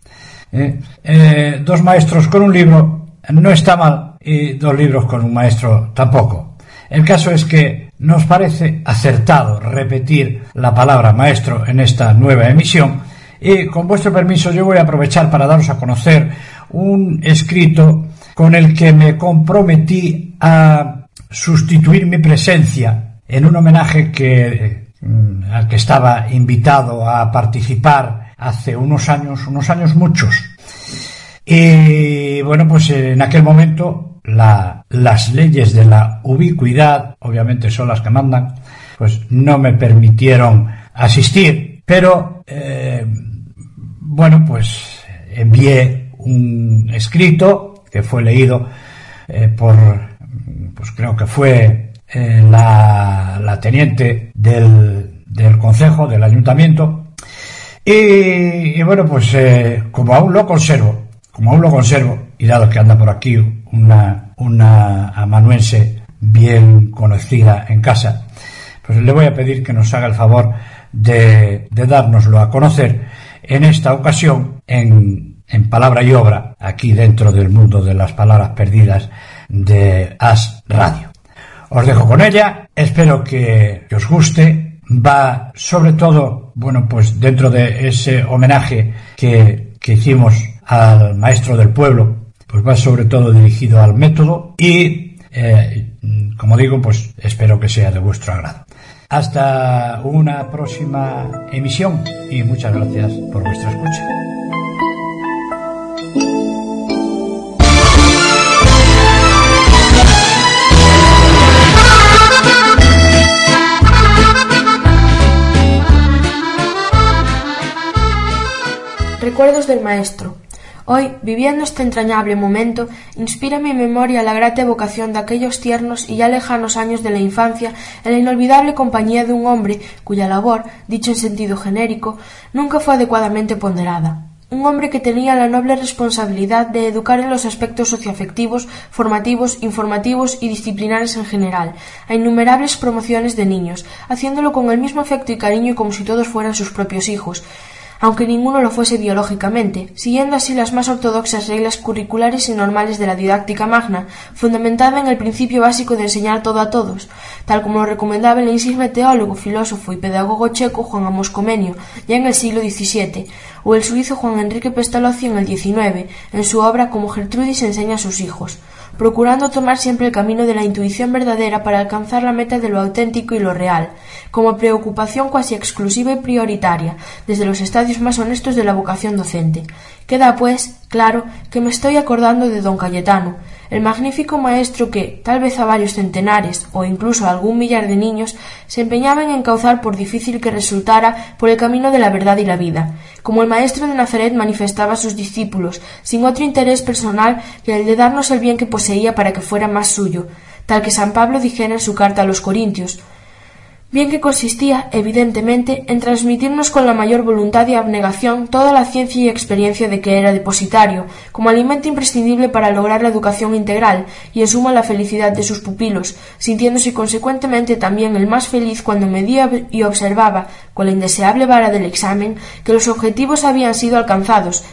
Dos maestros con un libro no está mal y dos libros con un maestro tampoco. El caso es que nos parece acertado repetir la palabra maestro en esta nueva emisión y con vuestro permiso yo voy a aprovechar para daros a conocer un escrito con el que me comprometí a sustituir mi presencia en un homenaje que, mm, al que estaba invitado a participar hace unos años, unos años muchos. Y bueno, pues en aquel momento la, las leyes de la ubicuidad, obviamente son las que mandan, pues no me permitieron asistir. Pero, eh, bueno, pues envié un escrito que fue leído eh, por, pues creo que fue eh, la, teniente del, del consejo, del ayuntamiento. Y, y bueno, pues eh, como aún lo conservo, como aún lo conservo, y dado que anda por aquí una, una amanuense bien conocida en casa, pues le voy a pedir que nos haga el favor de, de dárnoslo a conocer en esta ocasión en, en, palabra y obra, aquí dentro del mundo de las palabras perdidas de As Radio. Os dejo con ella, espero que, os guste, va sobre todo, bueno, pues dentro de ese homenaje que, que hicimos al maestro del pueblo, pues va sobre todo dirigido al método y, eh, como digo, pues espero que sea de vuestro agrado. Hasta una próxima emisión y muchas gracias por vuestra escucha. Recuerdos del maestro. Hoy, viviendo este entrañable momento, inspira mi memoria la grata evocación de aquellos tiernos y ya lejanos años de la infancia en la inolvidable compañía de un hombre cuya labor, dicho en sentido genérico, nunca fue adecuadamente ponderada. Un hombre que tenía la noble responsabilidad de educar en los aspectos socioafectivos, formativos, informativos y disciplinares en general, a innumerables promociones de niños, haciéndolo con el mismo afecto y cariño como si todos fueran sus propios hijos, aunque ninguno lo fuese biológicamente, siguiendo así las más ortodoxas reglas curriculares y normales de la didáctica magna, fundamentada en el principio básico de enseñar todo a todos, tal como lo recomendaba el insigne teólogo, filósofo y pedagogo checo Juan Amos Comenio, ya en el siglo XVII, o el suizo Juan Enrique Pestalozzi en el XIX, en su obra Como Gertrudis enseña a sus hijos procurando tomar siempre el camino de la intuición verdadera para alcanzar la meta de lo auténtico y lo real, como preocupación cuasi exclusiva y prioritaria, desde los estadios más honestos de la vocación docente. Queda, pues, claro que me estoy acordando de don Cayetano, el magnífico maestro que, tal vez a varios centenares o incluso a algún millar de niños, se empeñaba en encauzar por difícil que resultara por el camino de la verdad y la vida, como el maestro de Nazaret manifestaba a sus discípulos, sin otro interés personal que el de darnos el bien que poseía para que fuera más suyo, tal que San Pablo dijera en su carta a los Corintios bien que consistía, evidentemente, en transmitirnos con la mayor voluntad y abnegación toda la ciencia y experiencia de que era depositario, como alimento imprescindible para lograr la educación integral y en suma la felicidad de sus pupilos, sintiéndose consecuentemente también el más feliz cuando medía y observaba, con la indeseable vara del examen, que los objetivos habían sido alcanzados,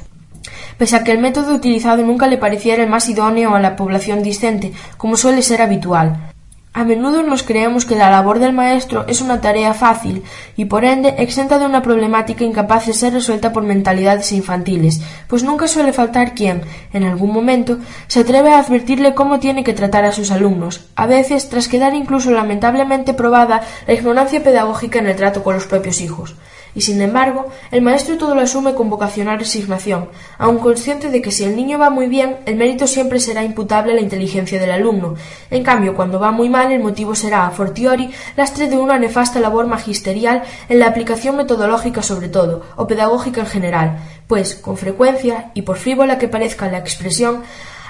pese a que el método utilizado nunca le pareciera el más idóneo a la población discente, como suele ser habitual. A menudo nos creemos que la labor del maestro es una tarea fácil y por ende exenta de una problemática incapaz de ser resuelta por mentalidades infantiles, pues nunca suele faltar quien, en algún momento, se atreve a advertirle cómo tiene que tratar a sus alumnos, a veces tras quedar incluso lamentablemente probada la ignorancia pedagógica en el trato con los propios hijos y sin embargo el maestro todo lo asume con vocacional resignación, aun consciente de que si el niño va muy bien, el mérito siempre será imputable a la inteligencia del alumno. En cambio, cuando va muy mal, el motivo será, a fortiori, lastre de una nefasta labor magisterial en la aplicación metodológica sobre todo, o pedagógica en general, pues, con frecuencia, y por frívola que parezca la expresión,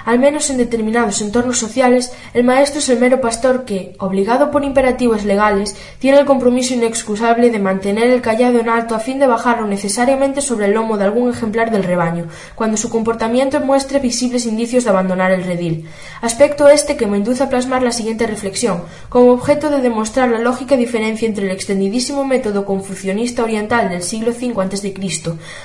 al menos en determinados entornos sociales, el maestro es el mero pastor que, obligado por imperativos legales, tiene el compromiso inexcusable de mantener el callado en alto a fin de bajarlo necesariamente sobre el lomo de algún ejemplar del rebaño, cuando su comportamiento muestre visibles indicios de abandonar el redil. Aspecto este que me induce a plasmar la siguiente reflexión, como objeto de demostrar la lógica diferencia entre el extendidísimo método confucionista oriental del siglo V a.C.,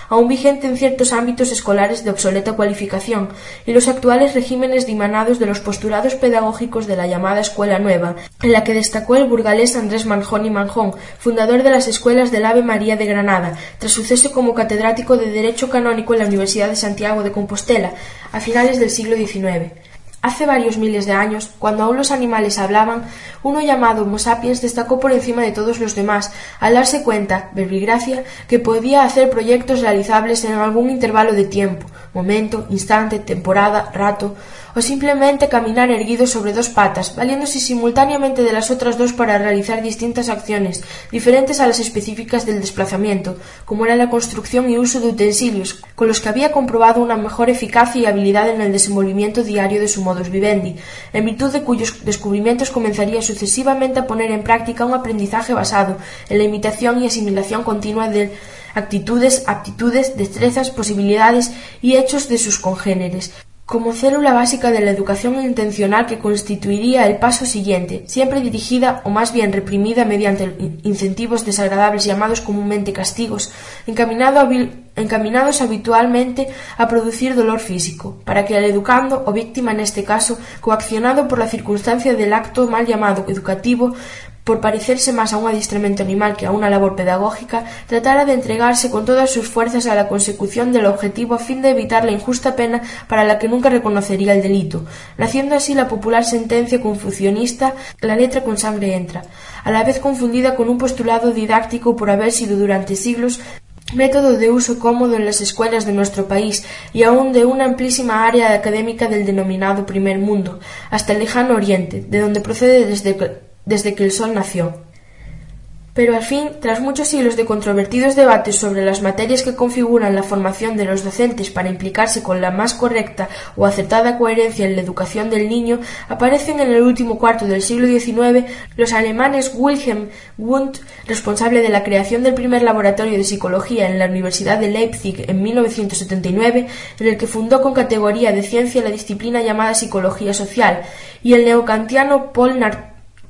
aún vigente en ciertos ámbitos escolares de obsoleta cualificación, y los actuales regímenes dimanados de los postulados pedagógicos de la llamada Escuela Nueva, en la que destacó el burgalés Andrés Manjón y Manjón, fundador de las escuelas del Ave María de Granada, tras su cese como catedrático de Derecho Canónico en la Universidad de Santiago de Compostela, a finales del siglo XIX. Hace varios miles de años, cuando aún los animales hablaban, uno llamado Homo sapiens destacó por encima de todos los demás, al darse cuenta, verbigracia, que podía hacer proyectos realizables en algún intervalo de tiempo, momento, instante, temporada, rato, o simplemente caminar erguido sobre dos patas, valiéndose simultáneamente de las otras dos para realizar distintas acciones, diferentes a las específicas del desplazamiento, como era la construcción y uso de utensilios, con los que había comprobado una mejor eficacia y habilidad en el desenvolvimiento diario de su modus vivendi, en virtud de cuyos descubrimientos comenzaría sucesivamente a poner en práctica un aprendizaje basado en la imitación y asimilación continua de actitudes, aptitudes, destrezas, posibilidades y hechos de sus congéneres, como célula básica de la educación intencional que constituiría el paso siguiente, siempre dirigida o más bien reprimida mediante incentivos desagradables llamados comúnmente castigos, encaminados habitualmente a producir dolor físico, para que el educando o víctima en este caso, coaccionado por la circunstancia del acto mal llamado educativo, por parecerse más a un adiestramiento animal que a una labor pedagógica, tratara de entregarse con todas sus fuerzas a la consecución del objetivo a fin de evitar la injusta pena para la que nunca reconocería el delito, naciendo así la popular sentencia confucionista la letra con sangre entra, a la vez confundida con un postulado didáctico por haber sido durante siglos método de uso cómodo en las escuelas de nuestro país y aun de una amplísima área académica del denominado primer mundo, hasta el lejano oriente, de donde procede desde desde que el sol nació. Pero al fin, tras muchos siglos de controvertidos debates sobre las materias que configuran la formación de los docentes para implicarse con la más correcta o acertada coherencia en la educación del niño, aparecen en el último cuarto del siglo XIX los alemanes Wilhelm Wundt, responsable de la creación del primer laboratorio de psicología en la Universidad de Leipzig en 1979, en el que fundó con categoría de ciencia la disciplina llamada psicología social, y el neocantiano Paul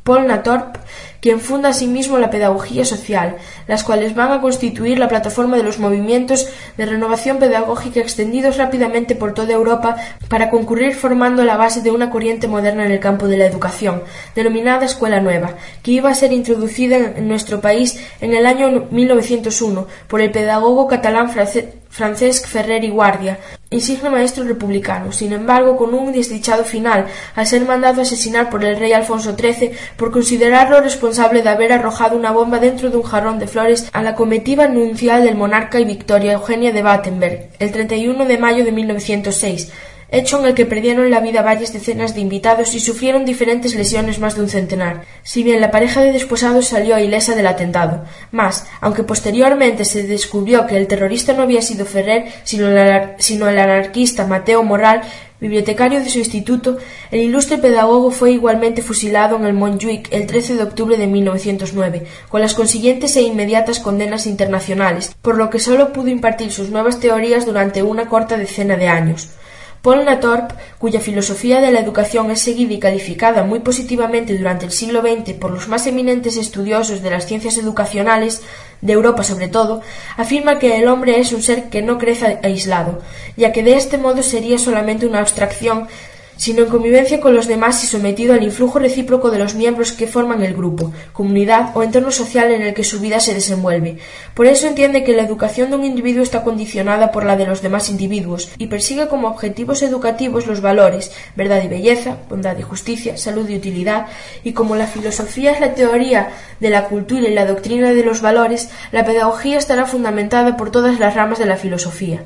Paul Natorp, quien funda asimismo la pedagogía social, las cuales van a constituir la plataforma de los movimientos de renovación pedagógica extendidos rápidamente por toda Europa para concurrir formando la base de una corriente moderna en el campo de la educación, denominada Escuela Nueva, que iba a ser introducida en nuestro país en el año 1901 por el pedagogo catalán Francesc Ferrer y Guardia, insigne maestro republicano, sin embargo con un desdichado final, al ser mandado asesinar por el rey Alfonso XIII por considerarlo responsable de haber arrojado una bomba dentro de un jarrón de flores a la comitiva nupcial del monarca y Victoria Eugenia de Battenberg, el 31 de mayo de 1906, hecho en el que perdieron la vida varias decenas de invitados y sufrieron diferentes lesiones más de un centenar, si bien la pareja de desposados salió ilesa del atentado. Mas, aunque posteriormente se descubrió que el terrorista no había sido Ferrer, sino el anarquista Mateo Morral, bibliotecario de su instituto, el ilustre pedagogo fue igualmente fusilado en el Montjuic el 13 de octubre de 1909, con las consiguientes e inmediatas condenas internacionales, por lo que sólo pudo impartir sus nuevas teorías durante una corta decena de años. Paul Natorp, cuya filosofía de la educación es seguida y calificada muy positivamente durante el siglo XX por los más eminentes estudiosos de las ciencias educacionales, de Europa sobre todo, afirma que el hombre es un ser que no crece aislado, ya que de este modo sería solamente una abstracción sino en convivencia con los demás y sometido al influjo recíproco de los miembros que forman el grupo, comunidad o entorno social en el que su vida se desenvuelve. Por eso entiende que la educación de un individuo está condicionada por la de los demás individuos y persigue como objetivos educativos los valores, verdad y belleza, bondad y justicia, salud y utilidad, y como la filosofía es la teoría de la cultura y la doctrina de los valores, la pedagogía estará fundamentada por todas las ramas de la filosofía.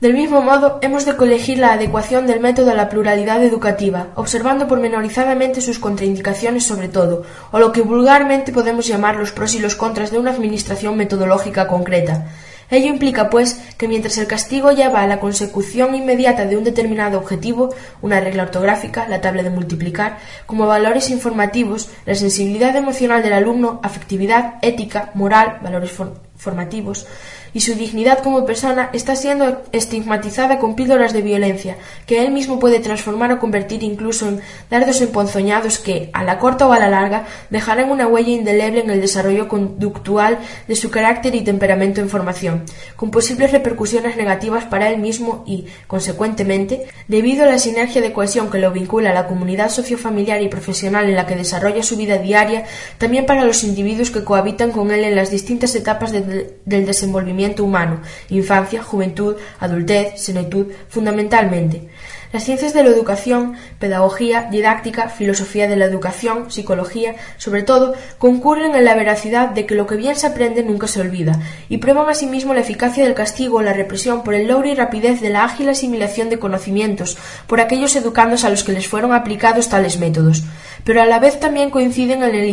Del mismo modo, hemos de colegir la adecuación del método a la pluralidad educativa, observando pormenorizadamente sus contraindicaciones sobre todo, o lo que vulgarmente podemos llamar los pros y los contras de una administración metodológica concreta. Ello implica, pues, que mientras el castigo lleva a la consecución inmediata de un determinado objetivo, una regla ortográfica, la tabla de multiplicar, como valores informativos, la sensibilidad emocional del alumno, afectividad, ética, moral, valores formativos, y su dignidad como persona está siendo estigmatizada con píldoras de violencia, que él mismo puede transformar o convertir incluso en dardos emponzoñados que, a la corta o a la larga, dejarán una huella indeleble en el desarrollo conductual de su carácter y temperamento en formación, con posibles repercusiones negativas para él mismo y, consecuentemente, debido a la sinergia de cohesión que lo vincula a la comunidad sociofamiliar y profesional en la que desarrolla su vida diaria, también para los individuos que cohabitan con él en las distintas etapas del desenvolvimiento humano, infancia, juventud, adultez, senectud, fundamentalmente. Las ciencias de la educación, pedagogía, didáctica, filosofía de la educación, psicología, sobre todo, concurren en la veracidad de que lo que bien se aprende nunca se olvida, y prueban asimismo la eficacia del castigo o la represión por el logro y rapidez de la ágil asimilación de conocimientos por aquellos educandos a los que les fueron aplicados tales métodos, pero a la vez también coinciden en el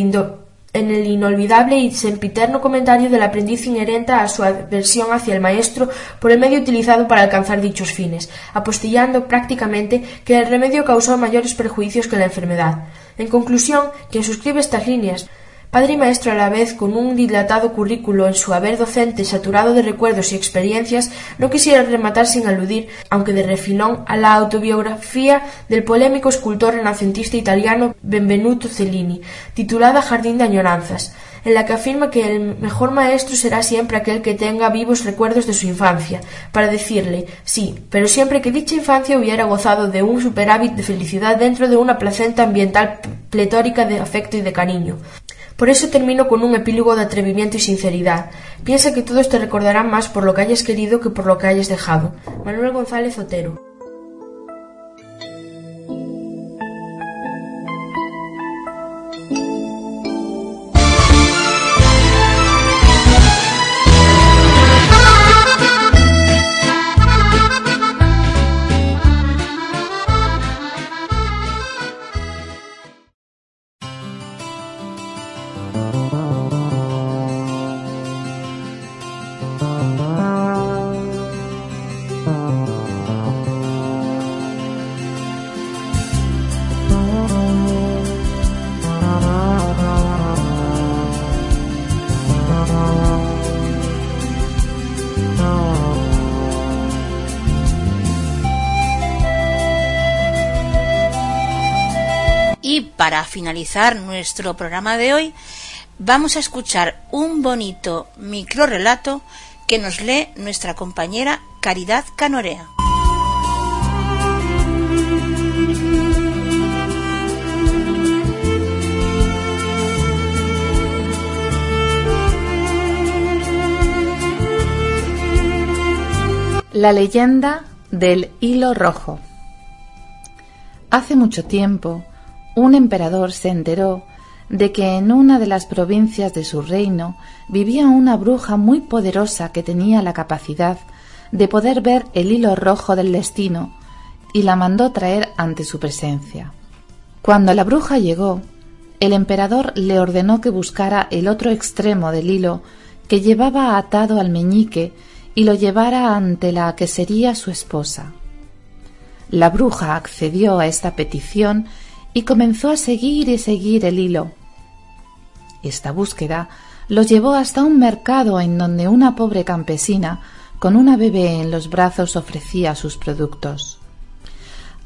en el inolvidable y sempiterno comentario del aprendiz inherente a su aversión hacia el maestro por el medio utilizado para alcanzar dichos fines, apostillando prácticamente que el remedio causó mayores perjuicios que la enfermedad. En conclusión, quien suscribe estas líneas Padre y maestro a la vez, con un dilatado currículo en su haber docente saturado de recuerdos y experiencias, no quisiera rematar sin aludir, aunque de refilón, a la autobiografía del polémico escultor renacentista italiano Benvenuto Cellini, titulada Jardín de añoranzas, en la que afirma que el mejor maestro será siempre aquel que tenga vivos recuerdos de su infancia, para decirle sí, pero siempre que dicha infancia hubiera gozado de un superávit de felicidad dentro de una placenta ambiental pletórica de afecto y de cariño. Por eso termino con un epílogo de atrevimiento y sinceridad. Piensa que todos te recordarán más por lo que hayas querido que por lo que hayas dejado. Manuel González Otero. Para finalizar nuestro programa de hoy, vamos a escuchar un bonito microrelato que nos lee nuestra compañera Caridad Canorea. La leyenda del hilo rojo. Hace mucho tiempo, un emperador se enteró de que en una de las provincias de su reino vivía una bruja muy poderosa que tenía la capacidad de poder ver el hilo rojo del destino y la mandó traer ante su presencia. Cuando la bruja llegó, el emperador le ordenó que buscara el otro extremo del hilo que llevaba atado al meñique y lo llevara ante la que sería su esposa. La bruja accedió a esta petición y comenzó a seguir y seguir el hilo. Esta búsqueda lo llevó hasta un mercado en donde una pobre campesina con una bebé en los brazos ofrecía sus productos.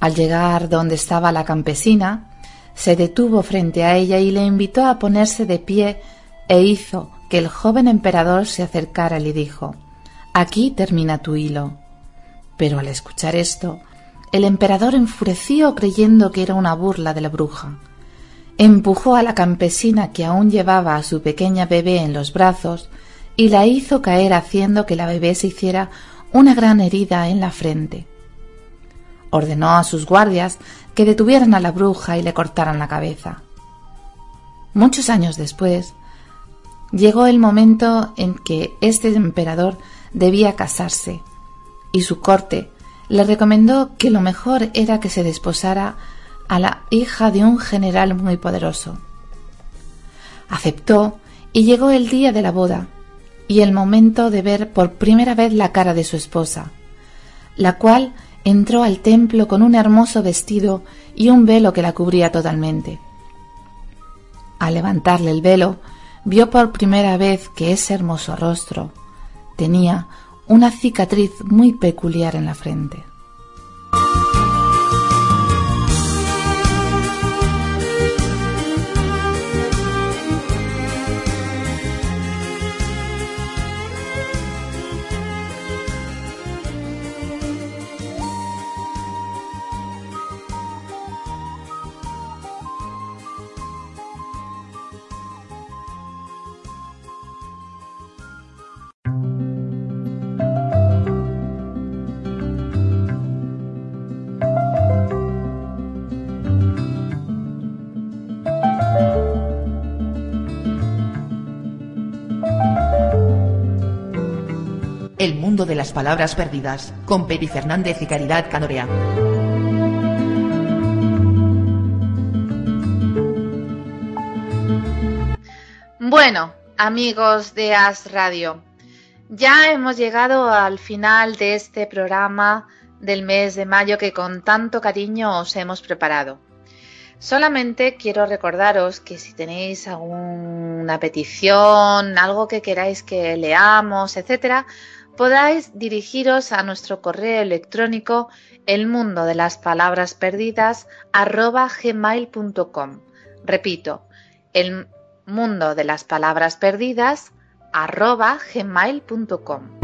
Al llegar donde estaba la campesina, se detuvo frente a ella y le invitó a ponerse de pie e hizo que el joven emperador se acercara y le dijo Aquí termina tu hilo. Pero al escuchar esto, el emperador enfureció creyendo que era una burla de la bruja. Empujó a la campesina que aún llevaba a su pequeña bebé en los brazos y la hizo caer haciendo que la bebé se hiciera una gran herida en la frente. Ordenó a sus guardias que detuvieran a la bruja y le cortaran la cabeza. Muchos años después, llegó el momento en que este emperador debía casarse, y su corte le recomendó que lo mejor era que se desposara a la hija de un general muy poderoso. Aceptó y llegó el día de la boda y el momento de ver por primera vez la cara de su esposa, la cual entró al templo con un hermoso vestido y un velo que la cubría totalmente. Al levantarle el velo, vio por primera vez que ese hermoso rostro tenía una cicatriz muy peculiar en la frente. De las palabras perdidas, con Pepi Fernández y Caridad Canorea. Bueno, amigos de As Radio, ya hemos llegado al final de este programa del mes de mayo que con tanto cariño os hemos preparado. Solamente quiero recordaros que si tenéis alguna petición, algo que queráis que leamos, etcétera, podáis dirigiros a nuestro correo electrónico el mundo de las palabras perdidas gmail.com. Repito, el mundo de las palabras perdidas arroba gmail.com.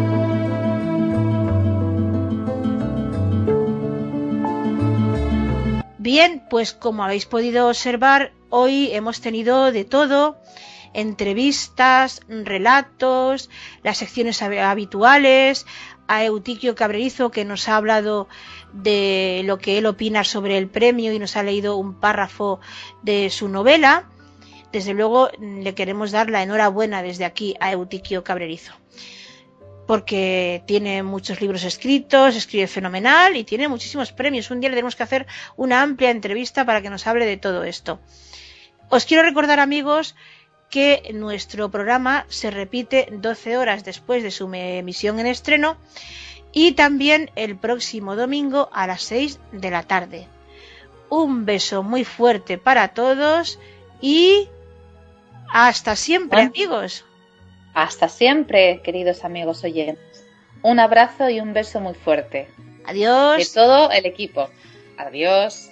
Bien, pues como habéis podido observar, hoy hemos tenido de todo, entrevistas, relatos, las secciones habituales, a Eutiquio Cabrerizo que nos ha hablado de lo que él opina sobre el premio y nos ha leído un párrafo de su novela. Desde luego le queremos dar la enhorabuena desde aquí a Eutiquio Cabrerizo porque tiene muchos libros escritos, escribe fenomenal y tiene muchísimos premios. Un día le tenemos que hacer una amplia entrevista para que nos hable de todo esto. Os quiero recordar, amigos, que nuestro programa se repite 12 horas después de su emisión en estreno y también el próximo domingo a las 6 de la tarde. Un beso muy fuerte para todos y hasta siempre, amigos. Hasta siempre, queridos amigos oyentes. Un abrazo y un beso muy fuerte. Adiós. De todo el equipo. Adiós.